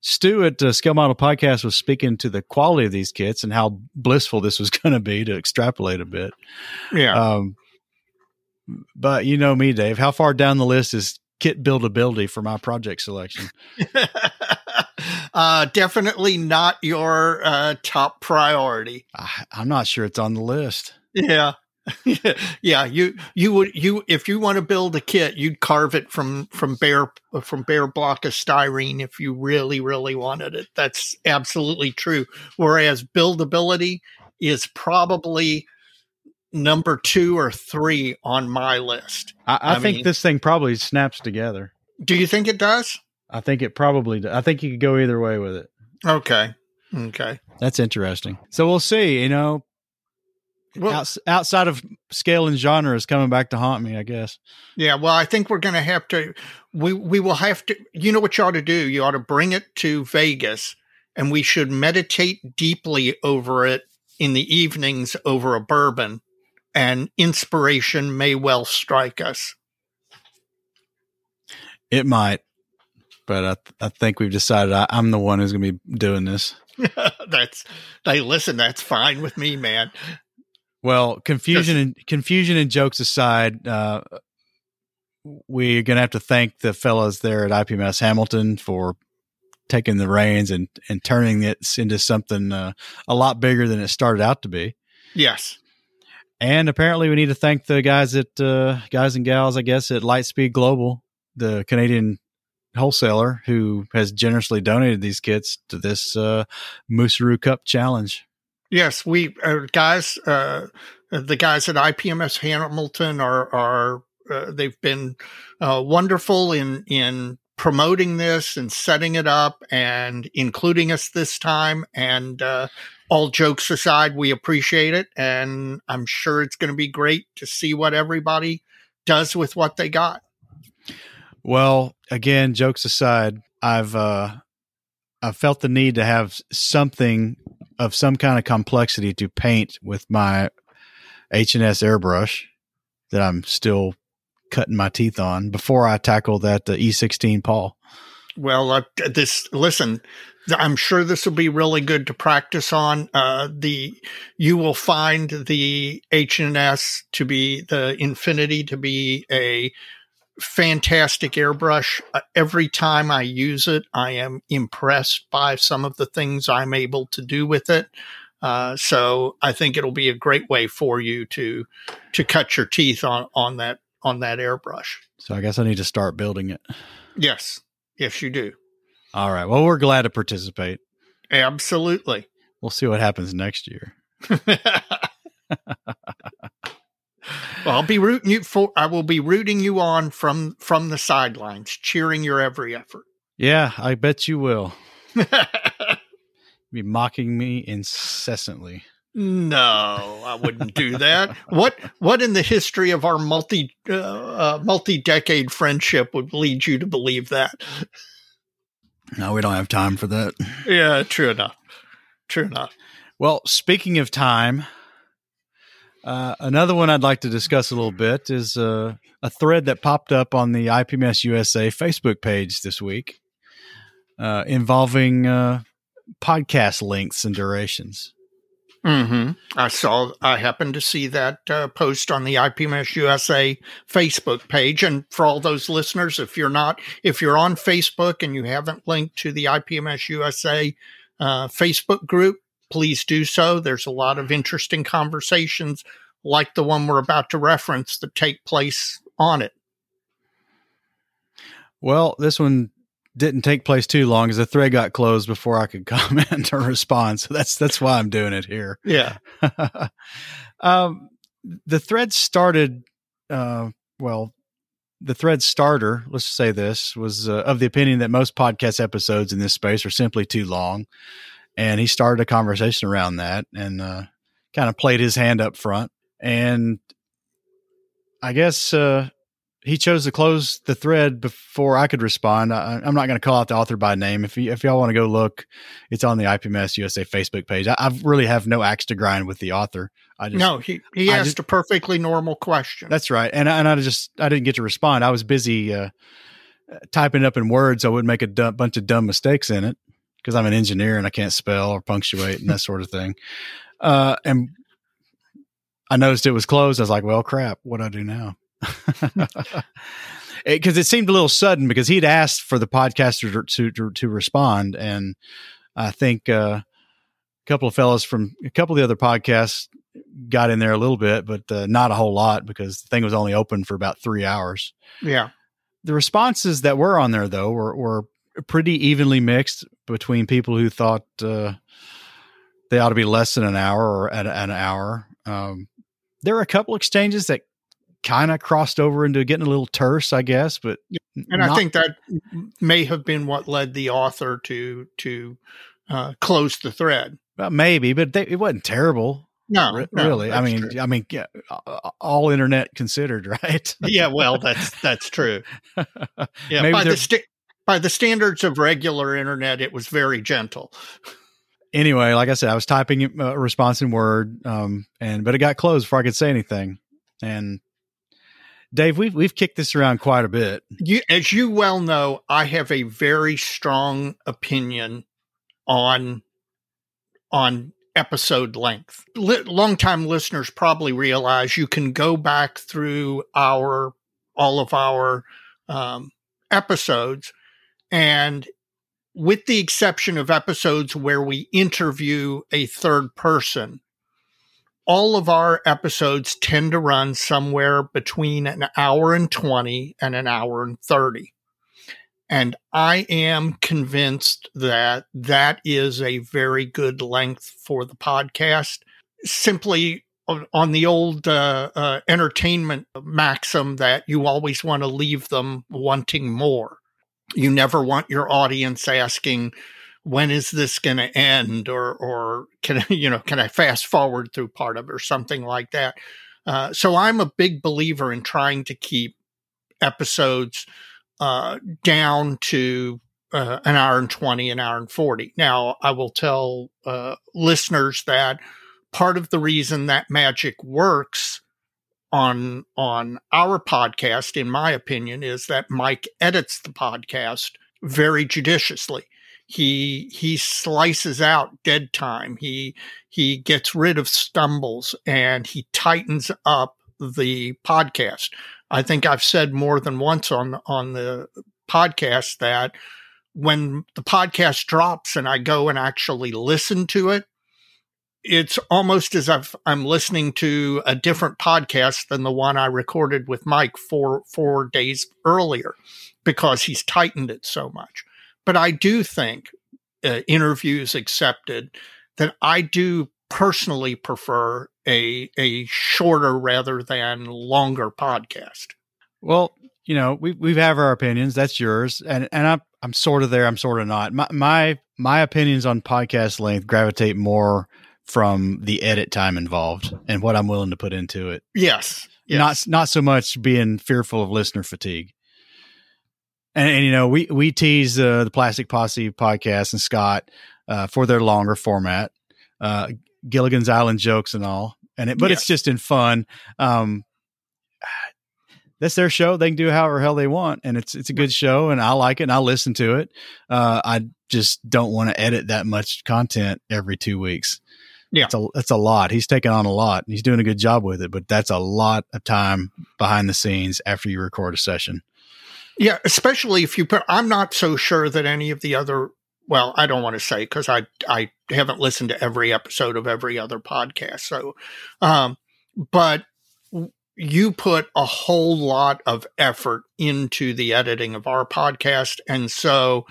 Stu at uh, Scale Model Podcast was speaking to the quality of these kits and how blissful this was going to be to extrapolate a bit. yeah. Um, but you know me, Dave. How far down the list is kit buildability for my project selection? uh, definitely not your uh, top priority. I, I'm not sure it's on the list. Yeah. yeah, you you would you if you want to build a kit, you'd carve it from from bare from bare block of styrene if you really really wanted it. That's absolutely true. Whereas buildability is probably number two or three on my list. I, I, I think mean- this thing probably snaps together. Do you think it does? I think it probably. I think you could go either way with it. Okay. Okay. That's interesting. So we'll see. You know, Well, outs- outside of scale and genre is coming back to haunt me. I guess. yeah. Well, I think we're going to have to. We we will have to. You know what you ought to do? You ought to bring it to Vegas, and we should meditate deeply over it in the evenings over a bourbon, and inspiration may well strike us. It might, but I, th- I think we've decided I, I'm the one who's going to be doing this. that's. Hey, listen. That's fine with me, man. Well, confusion and confusion and jokes aside, uh, we're going to have to thank the fellas there at IPMS Hamilton for taking the reins and and turning it into something uh, a lot bigger than it started out to be. Yes. And apparently, we need to thank the guys at uh, guys and gals, I guess, at Lightspeed Global, the Canadian wholesaler who has generously donated these kits to this uh, Cup challenge. Yes, we uh, guys, uh, the guys at IPMS Hamilton are are uh, they've been uh, wonderful in in promoting this and setting it up and including us this time. And uh, all jokes aside, we appreciate it, and I'm sure it's going to be great to see what everybody does with what they got. Well, again, jokes aside, I've uh, I've felt the need to have something of some kind of complexity to paint with my H and S airbrush that I'm still cutting my teeth on before I tackle that the E16 Paul. Well, uh, this listen. I'm sure this will be really good to practice on. Uh, the you will find the H and S to be the Infinity to be a fantastic airbrush. Uh, every time I use it, I am impressed by some of the things I'm able to do with it. Uh, so I think it'll be a great way for you to to cut your teeth on on that on that airbrush. So I guess I need to start building it. Yes, yes, you do. All right. Well, we're glad to participate. Absolutely. We'll see what happens next year. well, I'll be rooting you for. I will be rooting you on from from the sidelines, cheering your every effort. Yeah, I bet you will. Be mocking me incessantly. no, I wouldn't do that. what What in the history of our multi uh, uh, multi decade friendship would lead you to believe that? No, we don't have time for that. Yeah, true enough. True enough. Well, speaking of time, uh, another one I'd like to discuss a little bit is uh, a thread that popped up on the IPMS USA Facebook page this week uh, involving uh, podcast lengths and durations. hmm I saw. I happened to see that uh, post on the IPMS USA Facebook page. And for all those listeners, if you're not, if you're on Facebook and you haven't linked to the IPMS USA Facebook group, please do so. There's a lot of interesting conversations like the one we're about to reference that take place on it. Well, this one didn't take place too long as the thread got closed before I could comment or respond. So that's that's why I'm doing it here. Yeah. um, the thread started, uh, well, the thread starter, let's say this, was uh, of the opinion that most podcast episodes in this space are simply too long. And he started a conversation around that and uh, kind of played his hand up front. And I guess uh, he chose to close the thread before I could respond. I, I'm not going to call out the author by name. If you, if y'all want to go look, it's on the IPMS USA Facebook page. I, I really have no axe to grind with the author. I just no, he, he I asked just- a perfectly normal question. that's right. And I- and I just I didn't get to respond. I was busy uh, typing it up in words. I wouldn't make a bunch of dumb mistakes in it because I'm an engineer and I can't spell or punctuate and that sort of thing. Uh, and I noticed it was closed. I was like, well, crap. What do I do now? Because it, seemed a little sudden because he'd asked for the podcaster to to, to respond, and I think uh, a couple of fellows from a couple of the other podcasts got in there a little bit, but uh, not a whole lot because the thing was only open for about three hours. yeah. The responses that were on there, though, were, were pretty evenly mixed between people who thought uh, they ought to be less than an hour or at an hour. Um, there were a couple exchanges that kind of crossed over into getting a little terse, I guess, but and I think that may have been what led the author to to uh, closed the thread. Well, maybe, but they, it wasn't terrible. No, Re- no, really. I mean, true. I mean, yeah, all internet considered, right? yeah, well, that's that's true. Yeah, Maybe by the sta- by the standards of regular internet, it was very gentle. anyway, like I said, I was typing a response in Word, um, and but it got closed before I could say anything. And Dave, we've we've kicked this around quite a bit. You, as you well know, I have a very strong opinion on on episode length. Li- longtime listeners probably realize you can go back through our all of our um, episodes, and with the exception of episodes where we interview a third person, all of our episodes tend to run somewhere between an hour and 20 and an hour and 30. And I am convinced that that is a very good length for the podcast. Simply on, the old uh, uh, entertainment maxim that you always want to leave them wanting more. You never want your audience asking, when is this going to end? or or can you know can i fast forward through part of it? or something like that. Uh, so i'm a big believer in trying to keep episodes uh, down to uh, an hour and 20 an hour and 40 now i will tell uh, listeners that part of the reason that magic works on on our podcast in my opinion is that mike edits the podcast very judiciously. He he slices out dead time. He he gets rid of stumbles and he tightens up the podcast. I think i've said more than once on on the podcast that when the podcast drops and i go and actually listen to it it's almost as if i'm listening to a different podcast than the one i recorded with mike four four days earlier because he's tightened it so much but I do think, uh, interviews accepted, that I do personally prefer a a shorter rather than longer podcast. Well, you know, we we have our opinions. That's yours, and and I'm I'm sort of there. I'm sort of not. My my my opinions on podcast length gravitate more from the edit time involved and what I'm willing to put into it. Yes, yes. Not not so much being fearful of listener fatigue. And, and you know, we we tease uh, the Plastic Posse podcast and Scott uh, for their longer format, uh, Gilligan's Island jokes and all, and it, but it's just in fun. Um, that's their show; they can do however hell they want, and it's it's a good show, and I like it, and I listen to it. Uh, I just don't want to edit that much content every two weeks. Yeah. it's a that's a lot. He's taking on a lot. and He's doing a good job with it, but that's a lot of time behind the scenes after you record a session. Yeah, especially if you put. I'm not so sure that any of the other. Well, I don't want to say because I I haven't listened to every episode of every other podcast. So, um, but you put a whole lot of effort into the editing of our podcast, and so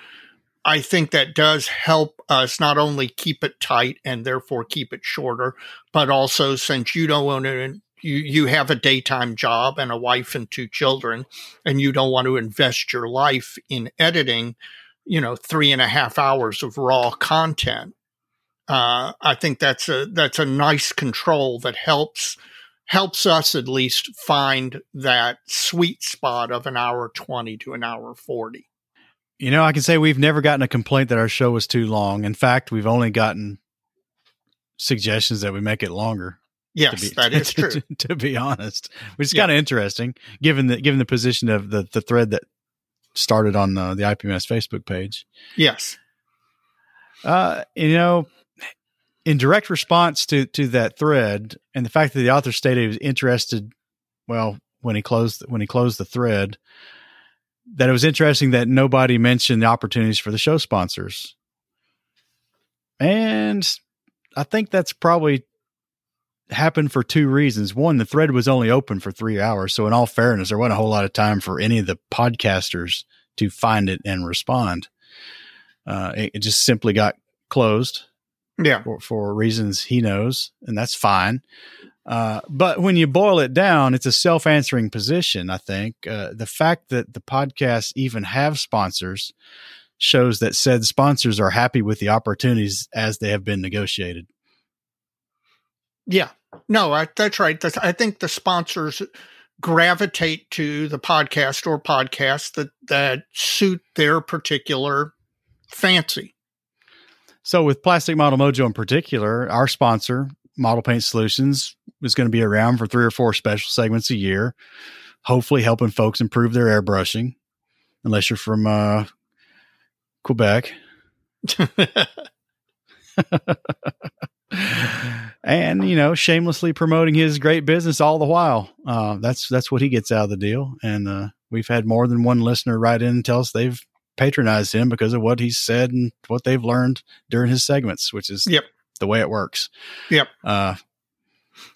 I think that does help us not only keep it tight and therefore keep it shorter, but also since you don't want to. You, you have a daytime job and a wife and two children and you don't want to invest your life in editing, you know, three and a half hours of raw content. Uh, I think that's a that's a nice control that helps helps us at least find that sweet spot of an hour twenty to an hour forty. You know, I can say we've never gotten a complaint that our show was too long. In fact, we've only gotten suggestions that we make it longer. Yes, to be, that is true. To, to be honest, which is Yeah. kind of interesting given the given the position of the the thread that started on uh, the IPMS Facebook page. yes. Uh, you know, in direct response to to that thread, and the fact that the author stated he was interested, well, when he closed when he closed the thread, that it was interesting that nobody mentioned the opportunities for the show sponsors, and I think that's probably happened for two reasons. One, the thread was only open for three hours, so in all fairness, there wasn't a whole lot of time for any of the podcasters to find it and respond. Uh, it, it just simply got closed Yeah. for, for reasons he knows, and that's fine. Uh, but when you boil it down, it's a self answering position, I think. Uh, the fact that the podcasts even have sponsors shows that said sponsors are happy with the opportunities as they have been negotiated. Yeah, no, I, that's right. That's, I think the sponsors gravitate to the podcast or podcasts that that suit their particular fancy. So, with Plastic Model Mojo in particular, our sponsor, Model Paint Solutions, is going to be around for three or four special segments a year, hopefully helping folks improve their airbrushing. Unless you're from uh, Quebec. and you know, shamelessly promoting his great business all the while. Uh, that's that's what he gets out of the deal. And uh, we've had more than one listener write in and tell us they've patronized him because of what he's said and what they've learned during his segments, which is yep. The way it works. Yep. Uh,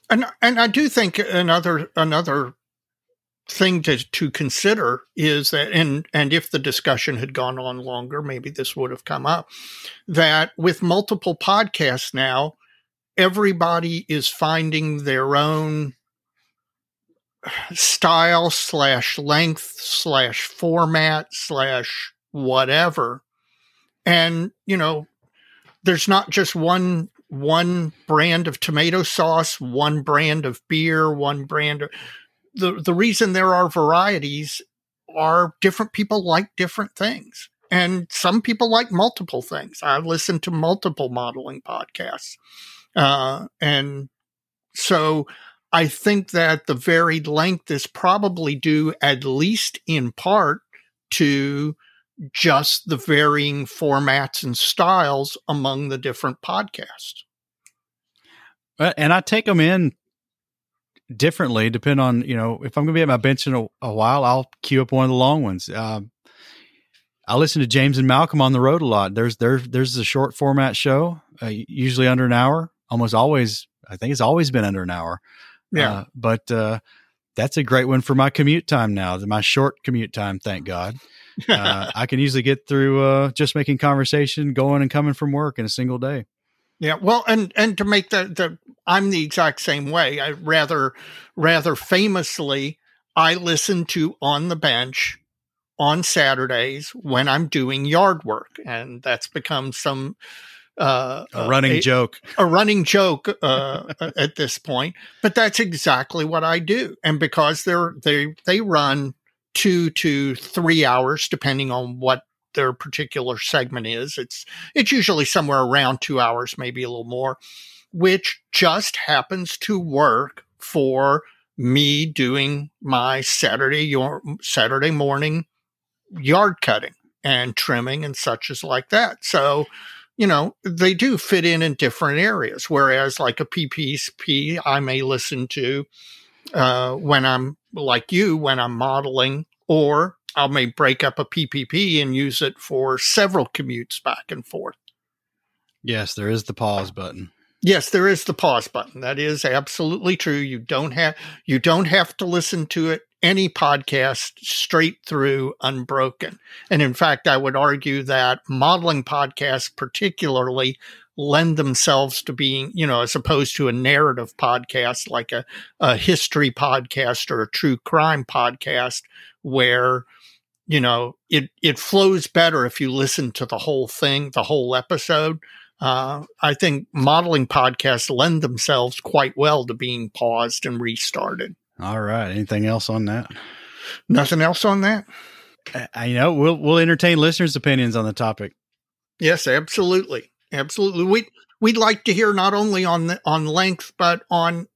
and and I do think another another thing to to consider is that and and if the discussion had gone on longer maybe this would have come up that with multiple podcasts now everybody is finding their own style slash length slash format slash whatever and you know there's not just one one brand of tomato sauce one brand of beer one brand of the the reason there are varieties are different people like different things. And some people like multiple things. I listen to multiple modeling podcasts. Uh, and so i think that the varied length is probably due at least in part to just the varying formats and styles among the different podcasts. And I take them in differently depend on you know if i'm gonna be at my bench in a, a while i'll queue up one of the long ones. Um, i listen to james and malcolm on the road a lot. There's there's there's a short format show uh, usually under an hour almost always i think it's always been under an hour. Yeah. Uh, but uh, that's a great one for my commute time now my short commute time thank god uh, i can usually get through uh, just making conversation going and coming from work in a single day yeah, well, and and to make the the I'm the exact same way. I rather rather famously I listen to on the bench on Saturdays when I'm doing yard work, and that's become some uh, a running a, joke, a running joke uh, at this point. But that's exactly what I do, and because they're they they run two to three hours depending on what their particular segment is. It's it's usually somewhere around two hours, maybe a little more, which just happens to work for me doing my Saturday your Saturday morning yard cutting and trimming and such as like that. So, you know, they do fit in in different areas. Whereas like a PPP, I may listen to uh, when I'm like you, when I'm modeling or I may break up a PPP and use it for several commutes back and forth. Yes, there is the pause button. Yes, there is the pause button. That is absolutely true. You don't have you don't have to listen to it any podcast straight through unbroken. And in fact, I would argue that modeling podcasts particularly lend themselves to being, you know, as opposed to a narrative podcast like a, a history podcast or a true crime podcast where you know it it flows better if you listen to the whole thing the whole episode. Uh, i think modeling podcasts lend themselves quite well to being paused and restarted. All right. Anything else on that? Nothing else on that? Uh, you know. We'll we'll entertain listeners opinions on the topic. Yes absolutely absolutely we we'd like to hear not only on the, on length but on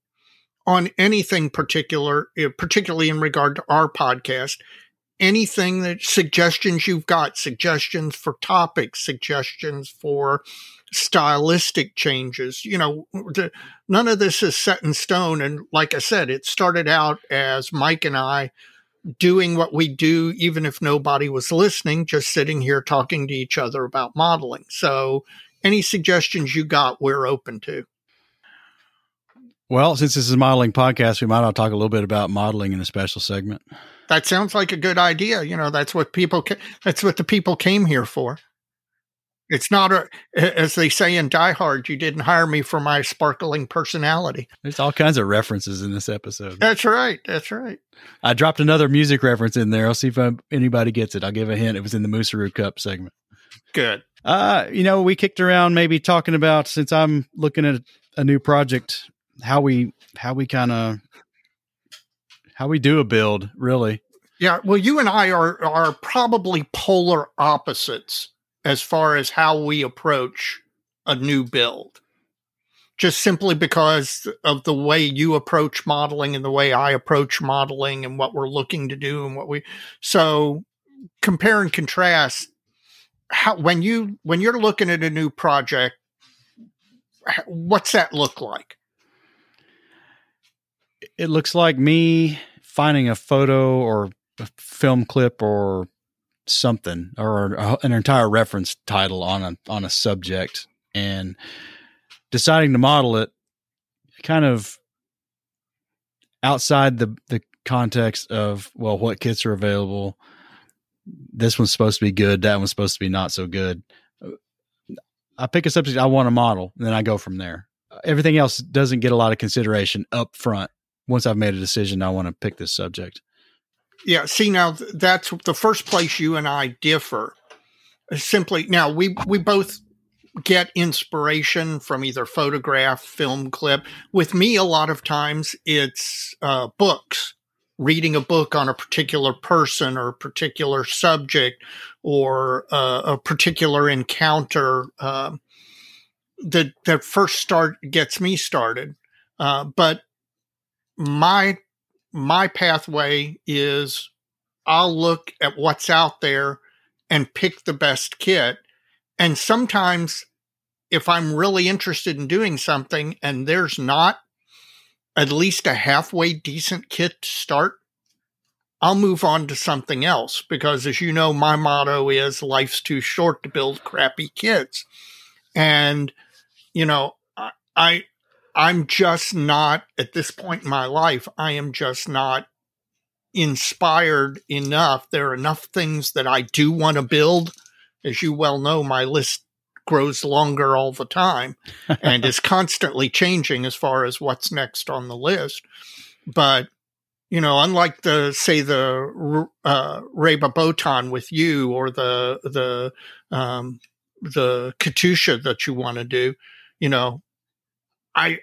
on anything particular eh, particularly in regard to our podcast anything that suggestions you've got, suggestions for topics, suggestions for stylistic changes. You know, the, none of this is set in stone. And like I said, it started out as Mike and I doing what we do, even if nobody was listening, just sitting here talking to each other about modeling. So any suggestions you got, we're open to. Well, since this is a modeling podcast, we might all talk a little bit about modeling in a special segment that sounds like a good idea. You know, that's what people, ca- that's what the people came here for. It's not a, as they say in Die Hard, you didn't hire me for my sparkling personality. There's all kinds of references in this episode. That's right. That's right. I dropped another music reference in there. I'll see if um, anybody gets it. I'll give a hint. It was in the Moosaroo Cup segment. Good. Uh, you know, we kicked around maybe talking about since I'm looking at a new project, how we how we kind of how we do a build, really. Yeah, well, you and I are are probably polar opposites as far as how we approach a new build. Just simply because of the way you approach modeling and the way I approach modeling and what we're looking to do and what we so compare and contrast how when you when you're looking at a new project what's that look like? It looks like me finding a photo or a film clip or something or an entire reference title on a on a subject and deciding to model it kind of outside the the context of well what kits are available this one's supposed to be good that one's supposed to be not so good i pick a subject i want to model and then i go from there everything else doesn't get a lot of consideration up front once i've made a decision i want to pick this subject yeah. See, now that's the first place you and I differ. Simply, now we we both get inspiration from either photograph, film clip. With me, a lot of times it's uh, books, reading a book on a particular person or a particular subject or uh, a particular encounter that that first start gets me started. Uh, but my my pathway is I'll look at what's out there and pick the best kit. And sometimes, if I'm really interested in doing something and there's not at least a halfway decent kit to start, I'll move on to something else because, as you know, my motto is life's too short to build crappy kits. And, you know, I, I'm just not at this point in my life, I am just not inspired enough. There are enough things that I do want to build. As you well know, my list grows longer all the time and is constantly changing as far as what's next on the list. But you know, unlike the say the uh, Reba Botan with you or the the um, the Katusha that you want to do, you know, I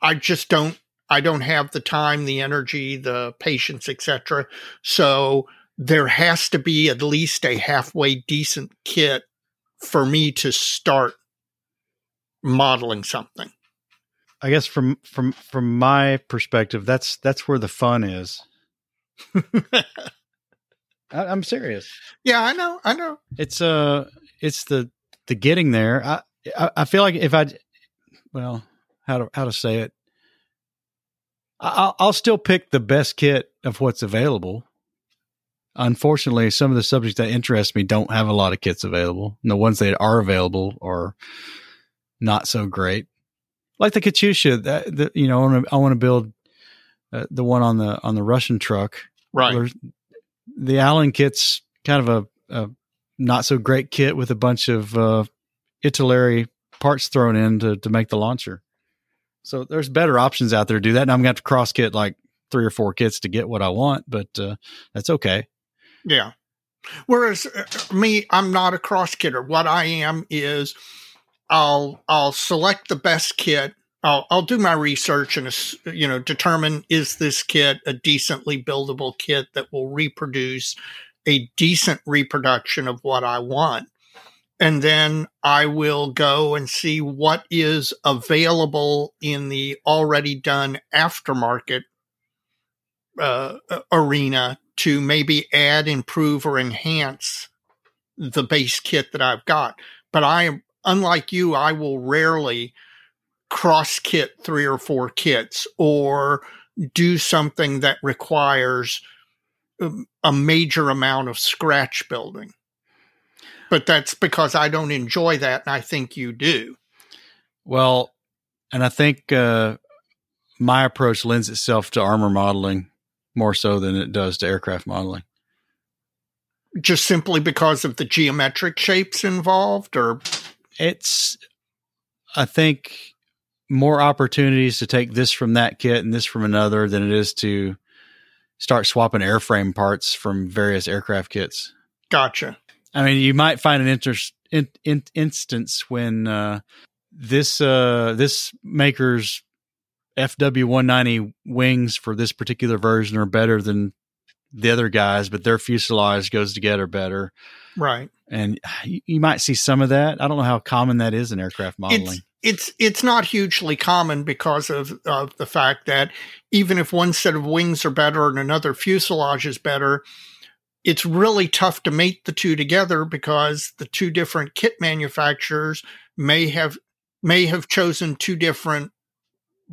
I just don't I don't have the time, the energy, the patience, etc. So there has to be at least a halfway decent kit for me to start modeling something. I guess from from from my perspective, that's that's where the fun is. I, am serious. Yeah, I know. I know. It's uh, it's the the getting there. I I, I feel like if I, well, how to how to say it. I'll, I'll still pick the best kit of what's available. Unfortunately, some of the subjects that interest me don't have a lot of kits available. And the ones that are available are not so great. Like the Katusha, that the, you know, I want to I want to build uh, the one on the on the Russian truck. Right. The Alan kit's kind of a, a, not so great kit with a bunch of uh, parts thrown in to, to make the launcher. So there's better options out there to do that. And I'm going to have to cross kit like three or four kits to get what I want, but uh, that's okay. Yeah. Whereas uh, me, I'm not a cross kitter. What I am is I'll I'll select the best kit. I'll I'll do my research and you know determine is this kit a decently buildable kit that will reproduce a decent reproduction of what I want and then I will go and see what is available in the already done aftermarket uh, arena to maybe add, improve, or enhance the base kit that I've got. But I am, unlike you, I will rarely cross kit three or four kits or do something that requires um, a major amount of scratch building but that's because I don't enjoy that, and I think you do. Well, and I think uh, my approach lends itself to armor modeling more so than it does to aircraft modeling. Just simply because of the geometric shapes involved, or it's, I think, more opportunities to take this from that kit and this from another than it is to start swapping airframe parts from various aircraft kits. Gotcha. I mean, you might find an interest in, in, instance when uh, this uh, this maker's FW 190 wings for this particular version are better than the other guys, but their fuselage goes together better. Right. And you, you might see some of that. I don't know how common that is in aircraft modeling. It's it's it's not hugely common because of, of the fact that even if one set of wings are better and another fuselage is better, it's really tough to mate the two together because the two different kit manufacturers may have may have chosen two different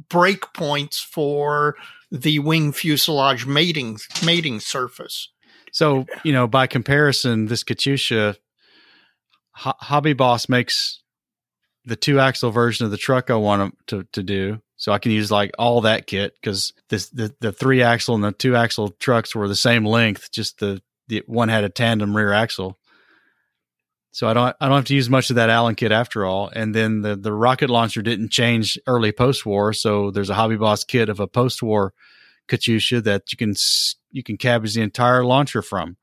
break points for the wing fuselage mating mating surface. So, you know, by comparison, this Katyusha Ho- Hobby Boss makes the two axle version of the truck I want to, to do. So I can use like all that kit because this the, the three axle and the two axle trucks were the same length, just the, the one had a tandem rear axle. So I don't I don't have to use much of that Alan kit after all. And then the the rocket launcher didn't change early post war, so there's a Hobby Boss kit of a post war Katyusha that you can you can cabbage the entire launcher from,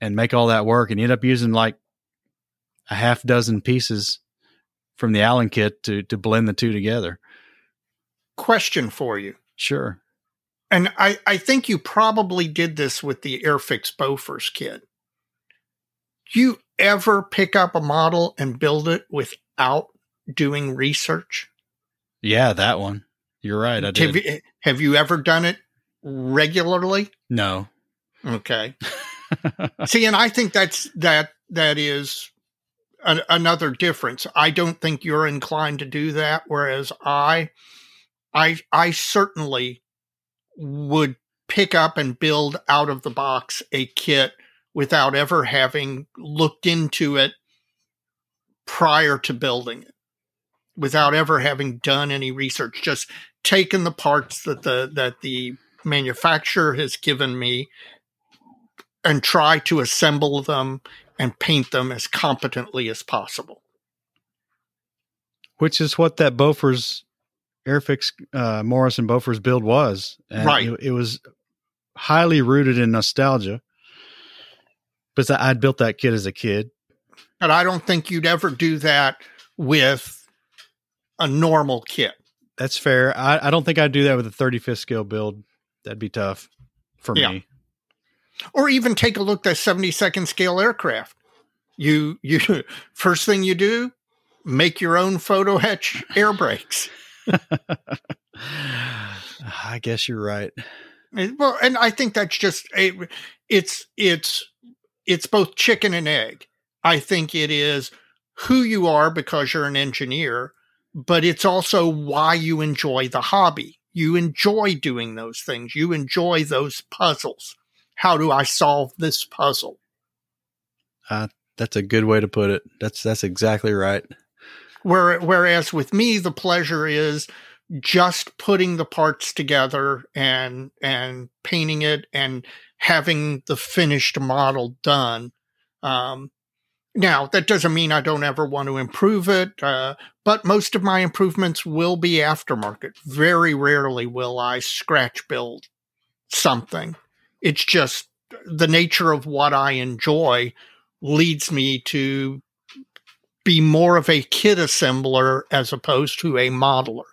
and make all that work. And you end up using like a half dozen pieces from the Alan kit to to blend the two together. Question for you. Sure. And I, I think you probably did this with the Airfix Bofors kit. You ever pick up a model and build it without doing research? Yeah, that one. You're right. I did. Have you, have you ever done it regularly? No. Okay. See, and I think that's that that is another difference. I don't think you're inclined to do that, whereas I, I, I certainly would pick up and build out of the box a kit without ever having looked into it prior to building it without ever having done any research just taken the parts that the that the manufacturer has given me and try to assemble them and paint them as competently as possible. Which is what that Bofors Airfix uh, Morris and Bofors build was. And right. it, it was highly rooted in nostalgia because I'd built that kit as a kid. But I don't think you'd ever do that with a normal kit. That's fair. I, I don't think I'd do that with a 35th scale build. That'd be tough for yeah. me. Or even take a look at 72nd scale aircraft. You you first thing you do, make your own photo etch air brakes. I guess you're right. Eh, well, and I think that's just a, it's it's it's both chicken and egg. I think it is who you are because you're an engineer, but it's also why you enjoy the hobby. You enjoy doing those things. You enjoy those puzzles. How do I solve this puzzle? Uh, that's a good way to put it. That's that's exactly right. Where, whereas with me, the pleasure is just putting the parts together and and painting it and having the finished model done. Um, now, that doesn't mean I don't ever want to improve it, uh, but most of my improvements will be aftermarket. Very rarely will I scratch build something. It's just the nature of what I enjoy leads me to be more of a kit assembler as opposed to a modeler.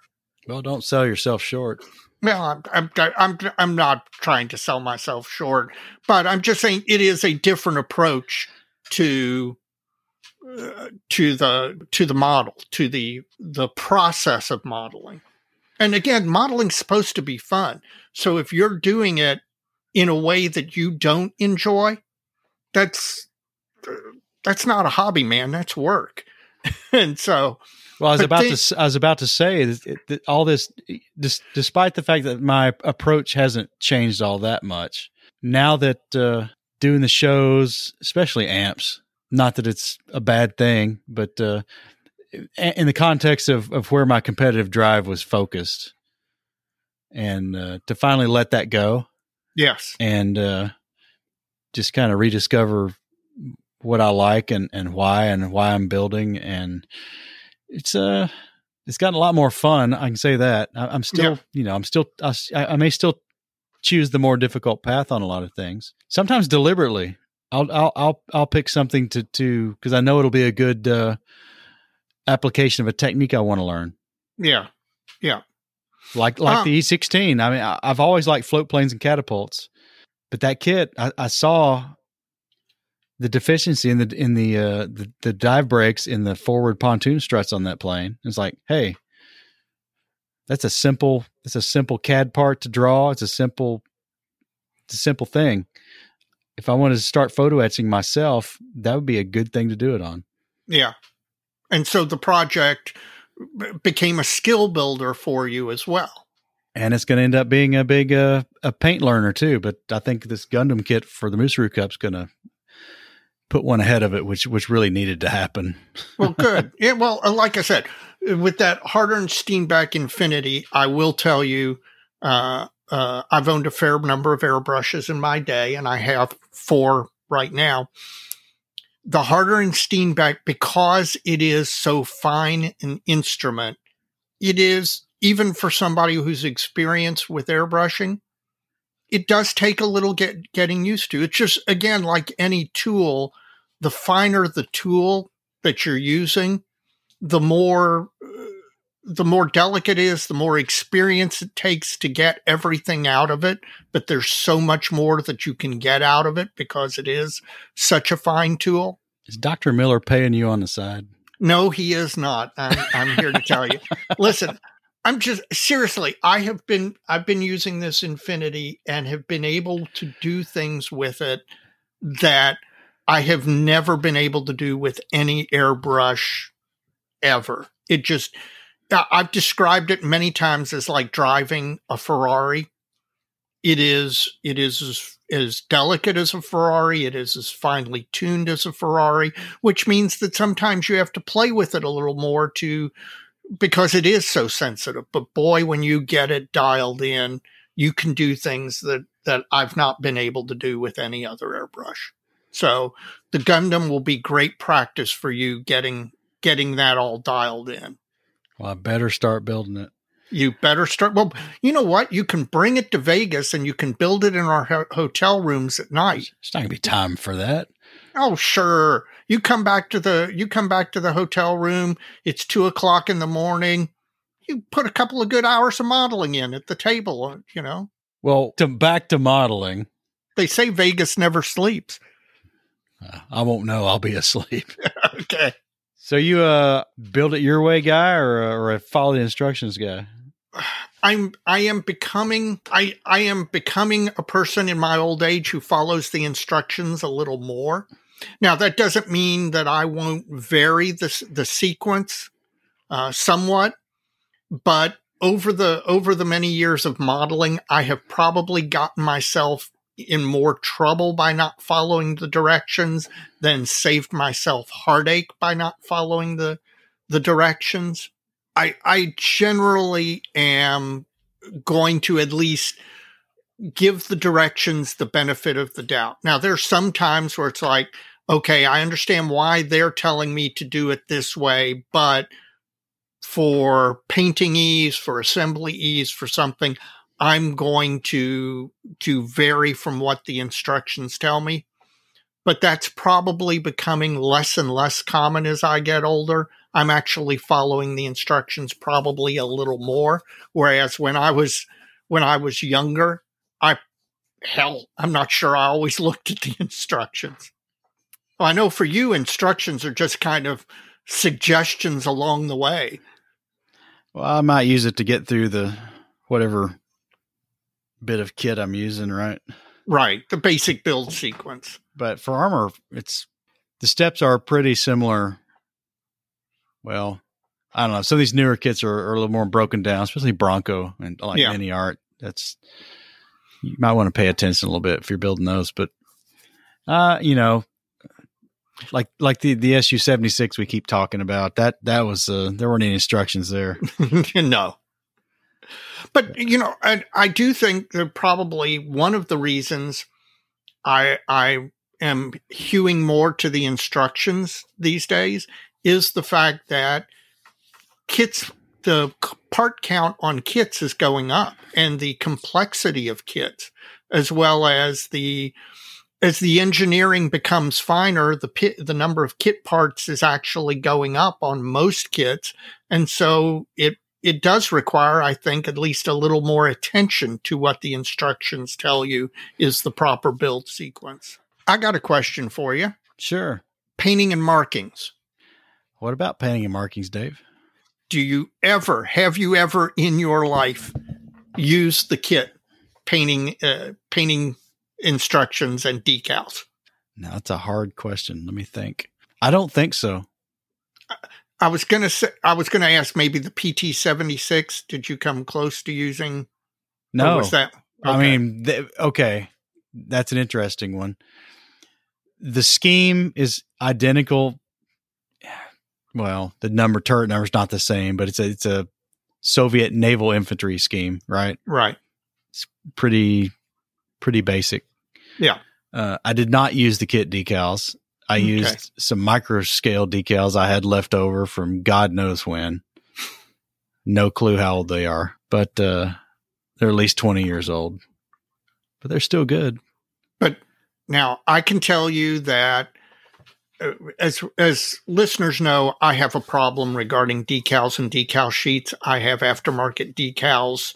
Well, don't sell yourself short. Well, I'm, I'm, I'm, I'm not trying to sell myself short, but I'm just saying it is a different approach to uh, to the to the model to the the process of modeling. And again, modeling's supposed to be fun. So if you're doing it in a way that you don't enjoy, that's that's not a hobby, man. That's work. and so well, I was about they, to I was about to say that all this, this, despite the fact that my approach hasn't changed all that much. Now that uh, doing the shows, especially AMPS, not that it's a bad thing, but uh, in the context of of where my competitive drive was focused, and uh, to finally let that go, yes, and uh, just kind of rediscover what I like and and why and why I'm building and it's uh it's gotten a lot more fun. I can say that. I, am still, yeah. you know, I'm still, I, I, may still choose the more difficult path on a lot of things. Sometimes deliberately. I'll I'll I'll I'll pick something to to because I know it'll be a good uh, application of a technique I want to learn. Yeah, yeah. Like like the E sixteen. I mean, I, have always liked float planes and catapults, but that kit I, I saw the deficiency in the in the, uh, the the dive brakes in the forward pontoon struts on that plane. It's like, hey, that's a simple it's a simple CAD part to draw. It's a simple it's a simple thing. If I wanted to start photo etching myself, that would be a good thing to do it on. Yeah. And so the project became a skill builder for you as well. And it's going to end up being a big uh, a paint learner too. But I think this Gundam kit for the Moosaroo Cup's going to put one ahead of it, which which really needed to happen. well, good. Yeah. Well, uh, like I said, with that Harder and Steenbeck Infinity, I will tell you, uh, uh, I've owned a fair number of airbrushes in my day, and I have four right now. The Harder and Steenbeck, because it is so fine an instrument, it is even for somebody who's experienced with airbrushing, it does take a little get getting used to. It's just again like any tool, the finer the tool that you're using, the more uh, the more delicate it is, the more experience it takes to get everything out of it. But there's so much more that you can get out of it because it is such a fine tool. Is Dr. Miller paying you on the side? No, he is not. I'm, I'm here to tell you. Listen, I'm just seriously, I have been I've been using this Infinity and have been able to do things with it that I have never been able to do with any airbrush ever. It just I've described it many times as like driving a Ferrari. It is it is as, as delicate as a Ferrari. It is as finely tuned as a Ferrari, which means that sometimes you have to play with it a little more to because it is so sensitive. But boy, when you get it dialed in, you can do things that that I've not been able to do with any other airbrush. So the Gundam will be great practice for you getting getting that all dialed in. Well, I better start building it. You better start. Well, you know what? You can bring it to Vegas and you can build it in our ho- hotel rooms at night. It's not gonna be time for that. Oh, sure. You come back to the you come back to the hotel room. It's two o'clock in the morning. You put a couple of good hours of modeling in at the table. Uh, you know. Well, to back to modeling. They say Vegas never sleeps. Uh, I won't know. I'll be asleep. okay. So you uh build it your way guy or or a follow the instructions guy? I'm I am becoming I I am becoming a person in my old age who follows the instructions a little more. Now that doesn't mean that I won't vary the the sequence uh, somewhat, but over the over the many years of modeling, I have probably gotten myself in more trouble by not following the directions than saved myself heartache by not following the the directions. I I generally am going to at least give the directions the benefit of the doubt. Now there's some times where it's like, okay, I understand why they're telling me to do it this way, but for painting ease, for assembly ease, for something, I'm going to to vary from what the instructions tell me. But that's probably becoming less and less common as I get older. I'm actually following the instructions probably a little more. Whereas when I was when I was younger, I hell, I'm not sure I always looked at the instructions. Well, I know for you, instructions are just kind of suggestions along the way. Well, I might use it to get through the whatever bit of kit I'm using, right? Right, the basic build sequence. But for armor, it's the steps are pretty similar. Well, I don't know. Some of these newer kits are, are a little more broken down, especially Bronco and like yeah. MiniArt. That's you might want to pay attention a little bit if you're building those. But uh, you know, like like the the SU seventy six we keep talking about that that was uh, there weren't any instructions there. no, but you know, I, I do think that probably one of the reasons I I am hewing more to the instructions these days is the fact that kits the part count on kits is going up and the complexity of kits as well as the as the engineering becomes finer, the pit, the number of kit parts is actually going up on most kits, and so it it does require, I think, at least a little more attention to what the instructions tell you is the proper build sequence. I got a question for you. Sure. Painting and markings. What about painting and markings, Dave? Do you ever, have you ever in your life used the kit painting, uh, painting instructions and decals? Now, that's a hard question. Let me think. I don't think so. I was gonna say I was gonna ask maybe the PT seventy six. Did you come close to using? No, was that? Okay. I mean, th- okay, that's an interesting one. The scheme is identical. Well, the number turret number is not the same, but it's a it's a Soviet naval infantry scheme, right? Right. It's pretty pretty basic. Yeah. Uh, I did not use the kit decals. I okay. used some micro scale decals I had left over from God knows when. No clue how old they are, but uh, they're at least 20 years old. But they're still good. But now I can tell you that uh, as as listeners know, I have a problem regarding decals and decal sheets. I have aftermarket decals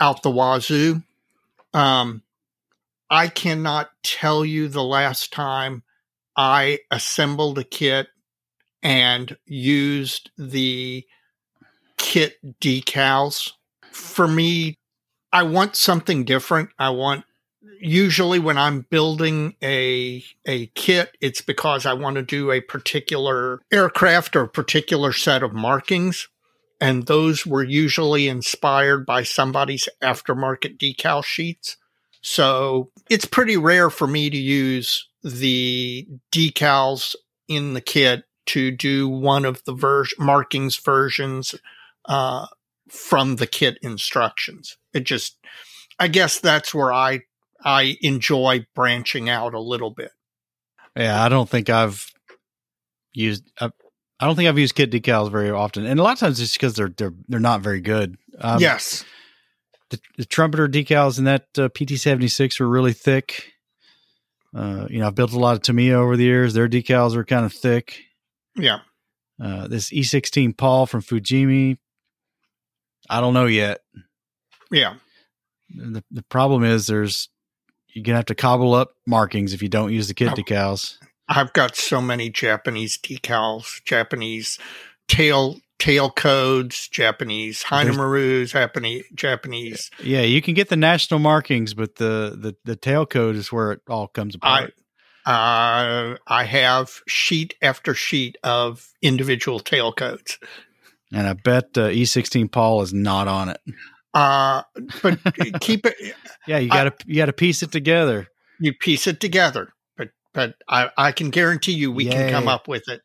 out the wazoo. Um, I cannot tell you the last time I assembled a kit and used the kit decals. For me, I want something different. I want usually when I'm building a a kit, it's because I want to do a particular aircraft or particular set of markings. And those were usually inspired by somebody's aftermarket decal sheets. So it's pretty rare for me to use the decals in the kit to do one of the ver- markings versions uh, from the kit instructions. It just, I guess that's where I I enjoy branching out a little bit. Yeah, I don't think I've used. I, I don't think I've used kit decals very often, and a lot of times it's because they're they're they're not very good. Um, yes, the, the, trumpeter decals in that uh, PT seventy six were really thick. Uh, you know, I've built a lot of Tamiya over the years. Their decals are kind of thick. Yeah. Uh, this E16 Paul from Fujimi, I don't know yet. Yeah. The the problem is there's you're gonna have to cobble up markings if you don't use the kit decals. I've got so many Japanese decals, Japanese tail tail codes, Japanese Hinomaru, Japanese Japanese. Yeah, you can get the national markings, but the the the tail code is where it all comes apart. I, uh, I have sheet after sheet of individual tail codes, and I bet uh, E16 Paul is not on it. Uh, but keep it. Yeah, you got to you got to piece it together. You piece it together, but but I I can guarantee you we Yay. can come up with it.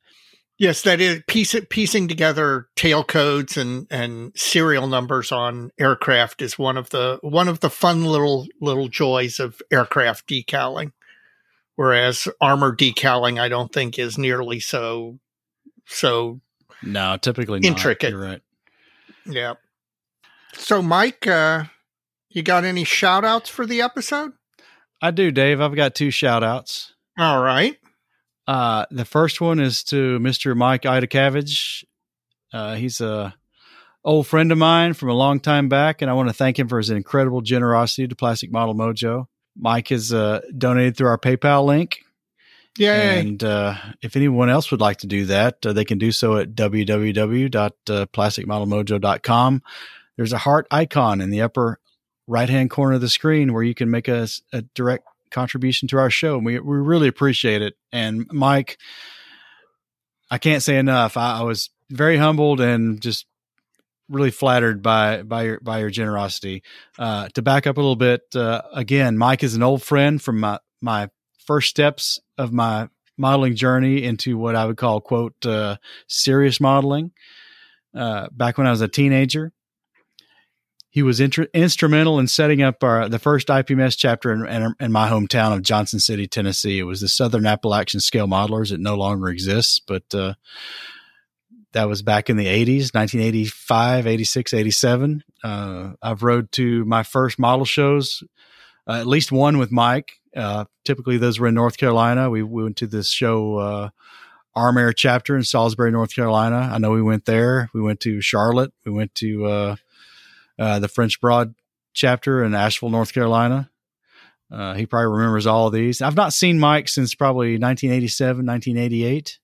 Yes, that is piece, piecing together tail codes and, and serial numbers on aircraft is one of the one of the fun little little joys of aircraft decaling. Whereas armor decaling, I don't think is nearly so so. No, typically intricate. Not. You're right. Yeah. So, Mike, uh, you got any shout outs for the episode? I do, Dave. I've got two shout outs. All right. Uh, the first one is to Mr. Mike Idacavage. Uh, he's a old friend of mine from a long time back, and I want to thank him for his incredible generosity to Plastic Model Mojo. Mike has uh, donated through our PayPal link. Yay. And uh, if anyone else would like to do that, uh, they can do so at www.plasticmodelmojo.com. There's a heart icon in the upper right hand corner of the screen where you can make a, a direct contribution to our show. We we really appreciate it. And Mike, I can't say enough. I, I was very humbled and just really flattered by by your by your generosity. Uh, to back up a little bit, uh, again, Mike is an old friend from my my first steps of my modeling journey into what I would call quote uh, serious modeling. Uh, back when I was a teenager, he was instrumental in setting up our the first IPMS chapter in, in, in, my hometown of Johnson City, Tennessee. It was the Southern Appalachian Scale Modelers. It no longer exists, but uh, that was back in the 80s, 1985, 86, 87. Uh, I've rode to my first model shows uh, at least one with Mike. Uh, typically, those were in North Carolina. We, we went to this show, uh, Arm Air chapter in Salisbury, North Carolina. I know we went there. We went to Charlotte. We went to uh, uh, the French Broad chapter in Asheville, North Carolina. Uh, he probably remembers all of these. I've not seen Mike since probably 1987, 1988,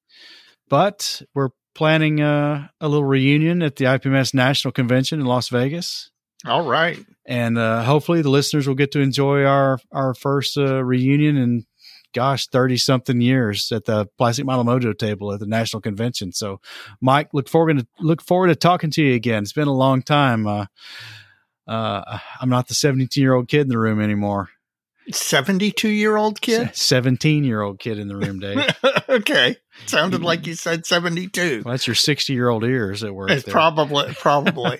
but we're planning uh, a little reunion at the IPMS National Convention in Las Vegas. All right. And uh, hopefully the listeners will get to enjoy our, our first uh, reunion in, gosh, 30 something years at the Plastic Model Mojo table at the National Convention. So, Mike, look forward to, look forward to talking to you again. It's been a long time. Uh, uh, I'm not the 17 year old kid in the room anymore. 72 year old kid? 17 year old kid in the room, Dave. okay. Sounded like you said 72. Well, that's your 60 year old ears at work. It's there. probably, probably.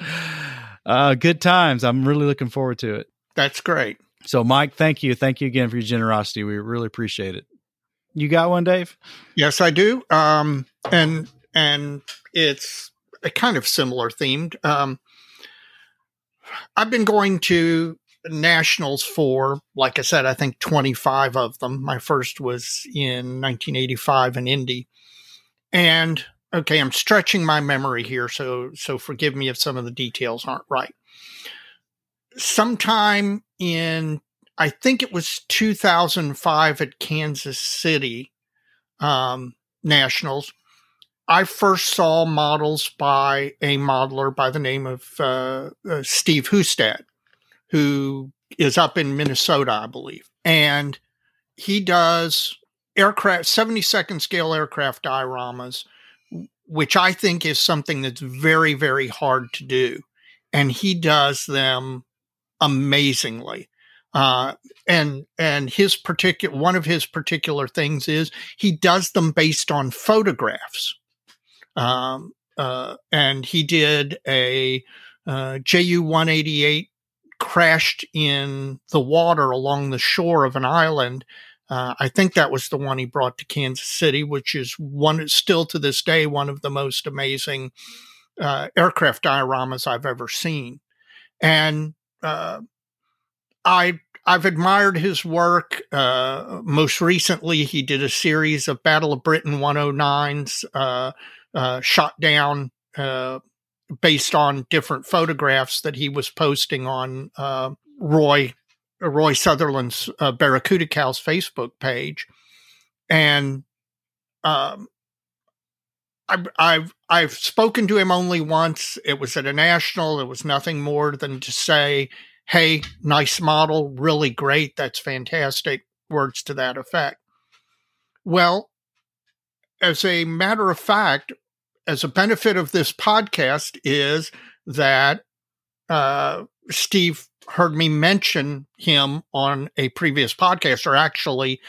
uh, good times. I'm really looking forward to it. That's great. So, Mike, thank you. Thank you again for your generosity. We really appreciate it. You got one, Dave? Yes, I do. Um, and, and it's a kind of similar themed. Um, I've been going to nationals for, like I said, I think 25 of them. My first was in 1985 in Indy. And okay, I'm stretching my memory here, so so forgive me if some of the details aren't right. Sometime in I think it was 2005 at Kansas City um, Nationals. I first saw models by a modeler by the name of uh, uh, Steve Hustad who is up in Minnesota, I believe. And he does aircraft, 72nd scale aircraft dioramas, which I think is something that's very, very hard to do. And he does them amazingly. Uh, and and his particular one of his particular things is he does them based on photographs. Um, uh, and he did a uh, JU 188 crashed in the water along the shore of an island. Uh, I think that was the one he brought to Kansas City, which is one still to this day one of the most amazing uh, aircraft dioramas I've ever seen. And uh, I I've admired his work. Uh, most recently, he did a series of Battle of Britain 109s uh, uh, shot down based on different photographs that he was posting on uh, Roy Roy Sutherland's uh, BarracudaCals Facebook page, and um, I've, I've I've spoken to him only once. It was at a national. It was nothing more than to say, "Hey, nice model, really great. That's fantastic." Words to that effect. Well, as a matter of fact, as a benefit of this podcast is that uh, Steve heard me mention him on a previous podcast, or actually,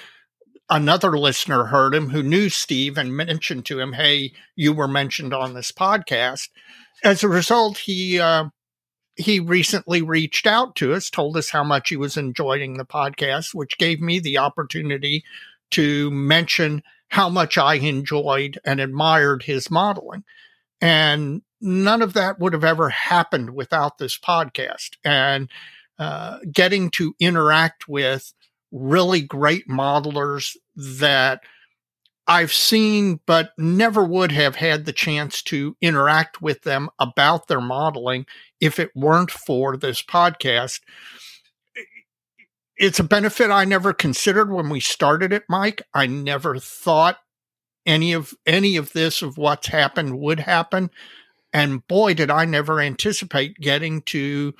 another listener heard him who knew Steve and mentioned to him, "Hey, you were mentioned on this podcast." As a result, he uh, he recently reached out to us, told us how much he was enjoying the podcast, which gave me the opportunity to mention how much I enjoyed and admired his modeling. And none of that would have ever happened without this podcast. And uh, getting to interact with really great modelers that I've seen, but never would have had the chance to interact with them about their modeling if it weren't for this podcast it's a benefit I never considered when we started it, Mike. I never thought any of any of this of what's happened would happen. And boy, did I never anticipate getting to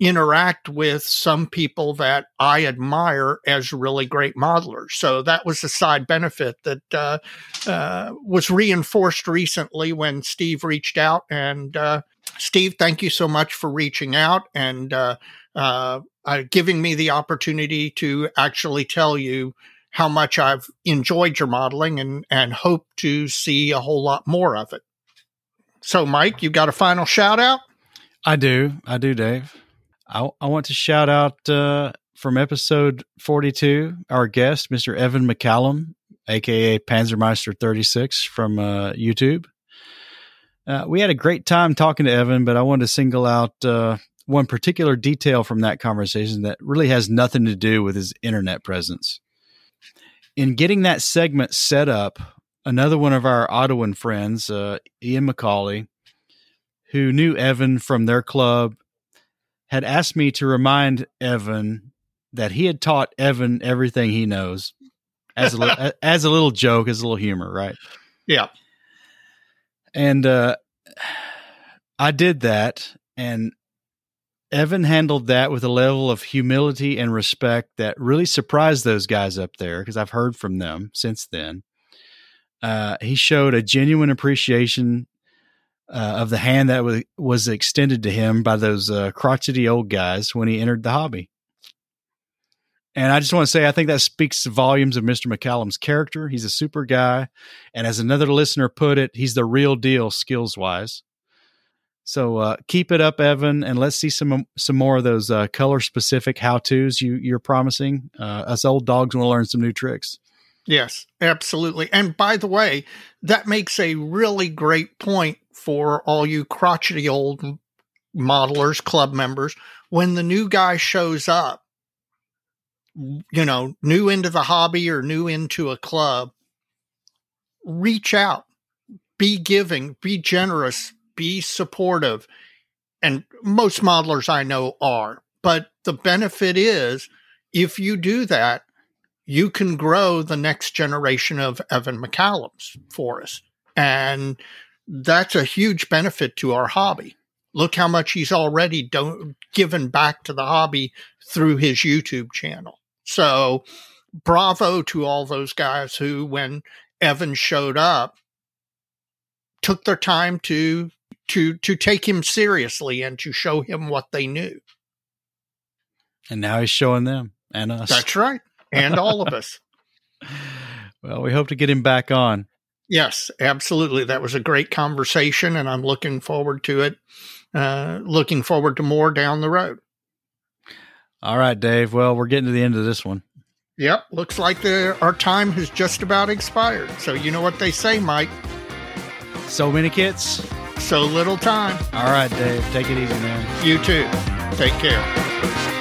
interact with some people that I admire as really great modelers. So that was a side benefit that uh, uh, was reinforced recently when Steve reached out. And uh, Steve, thank you so much for reaching out and uh, uh, uh, giving me the opportunity to actually tell you how much I've enjoyed your modeling and, and hope to see a whole lot more of it. So, Mike, you got a final shout out? I do. I do, Dave. I, I want to shout out uh, from episode 42, our guest, Mr. Evan McCallum, aka Panzermeister 36 from uh, YouTube. Uh, we had a great time talking to Evan, but I wanted to single out uh, one particular detail from that conversation that really has nothing to do with his internet presence. In getting that segment set up, another one of our Ottawan friends, uh, Ian McCauley, who knew Evan from their club, had asked me to remind Evan that he had taught Evan everything he knows as a as a little joke, as a little humor, right? Yeah. And uh, I did that, and Evan handled that with a level of humility and respect that really surprised those guys up there because I've heard from them since then. Uh, he showed a genuine appreciation uh, of the hand that w- was extended to him by those uh, crotchety old guys when he entered the hobby. And I just want to say, I think that speaks volumes of Mr. McCallum's character. He's a super guy. And as another listener put it, he's the real deal skills wise. So uh, keep it up, Evan, and let's see some some more of those uh, color specific how tos you you're promising. Uh, us old dogs want to learn some new tricks. Yes, absolutely. And by the way, that makes a really great point for all you crotchety old modelers, club members. When the new guy shows up, you know, new into the hobby or new into a club, reach out, be giving, be generous, be supportive. And most modelers I know are. But the benefit is if you do that, you can grow the next generation of Evan McCallums for us. And that's a huge benefit to our hobby. Look how much he's already do- given back to the hobby through his YouTube channel. So, bravo to all those guys who, when Evan showed up, took their time to to to take him seriously and to show him what they knew. And now he's showing them and us. That's right, and all of us. Well, we hope to get him back on. Yes, absolutely. That was a great conversation, and I'm looking forward to it. Uh, looking forward to more down the road. All right, Dave. Well, we're getting to the end of this one. Yep. Looks like the, our time has just about expired. So, you know what they say, Mike? So many kits. So little time. All right, Dave. Take it easy, man. You too. Take care.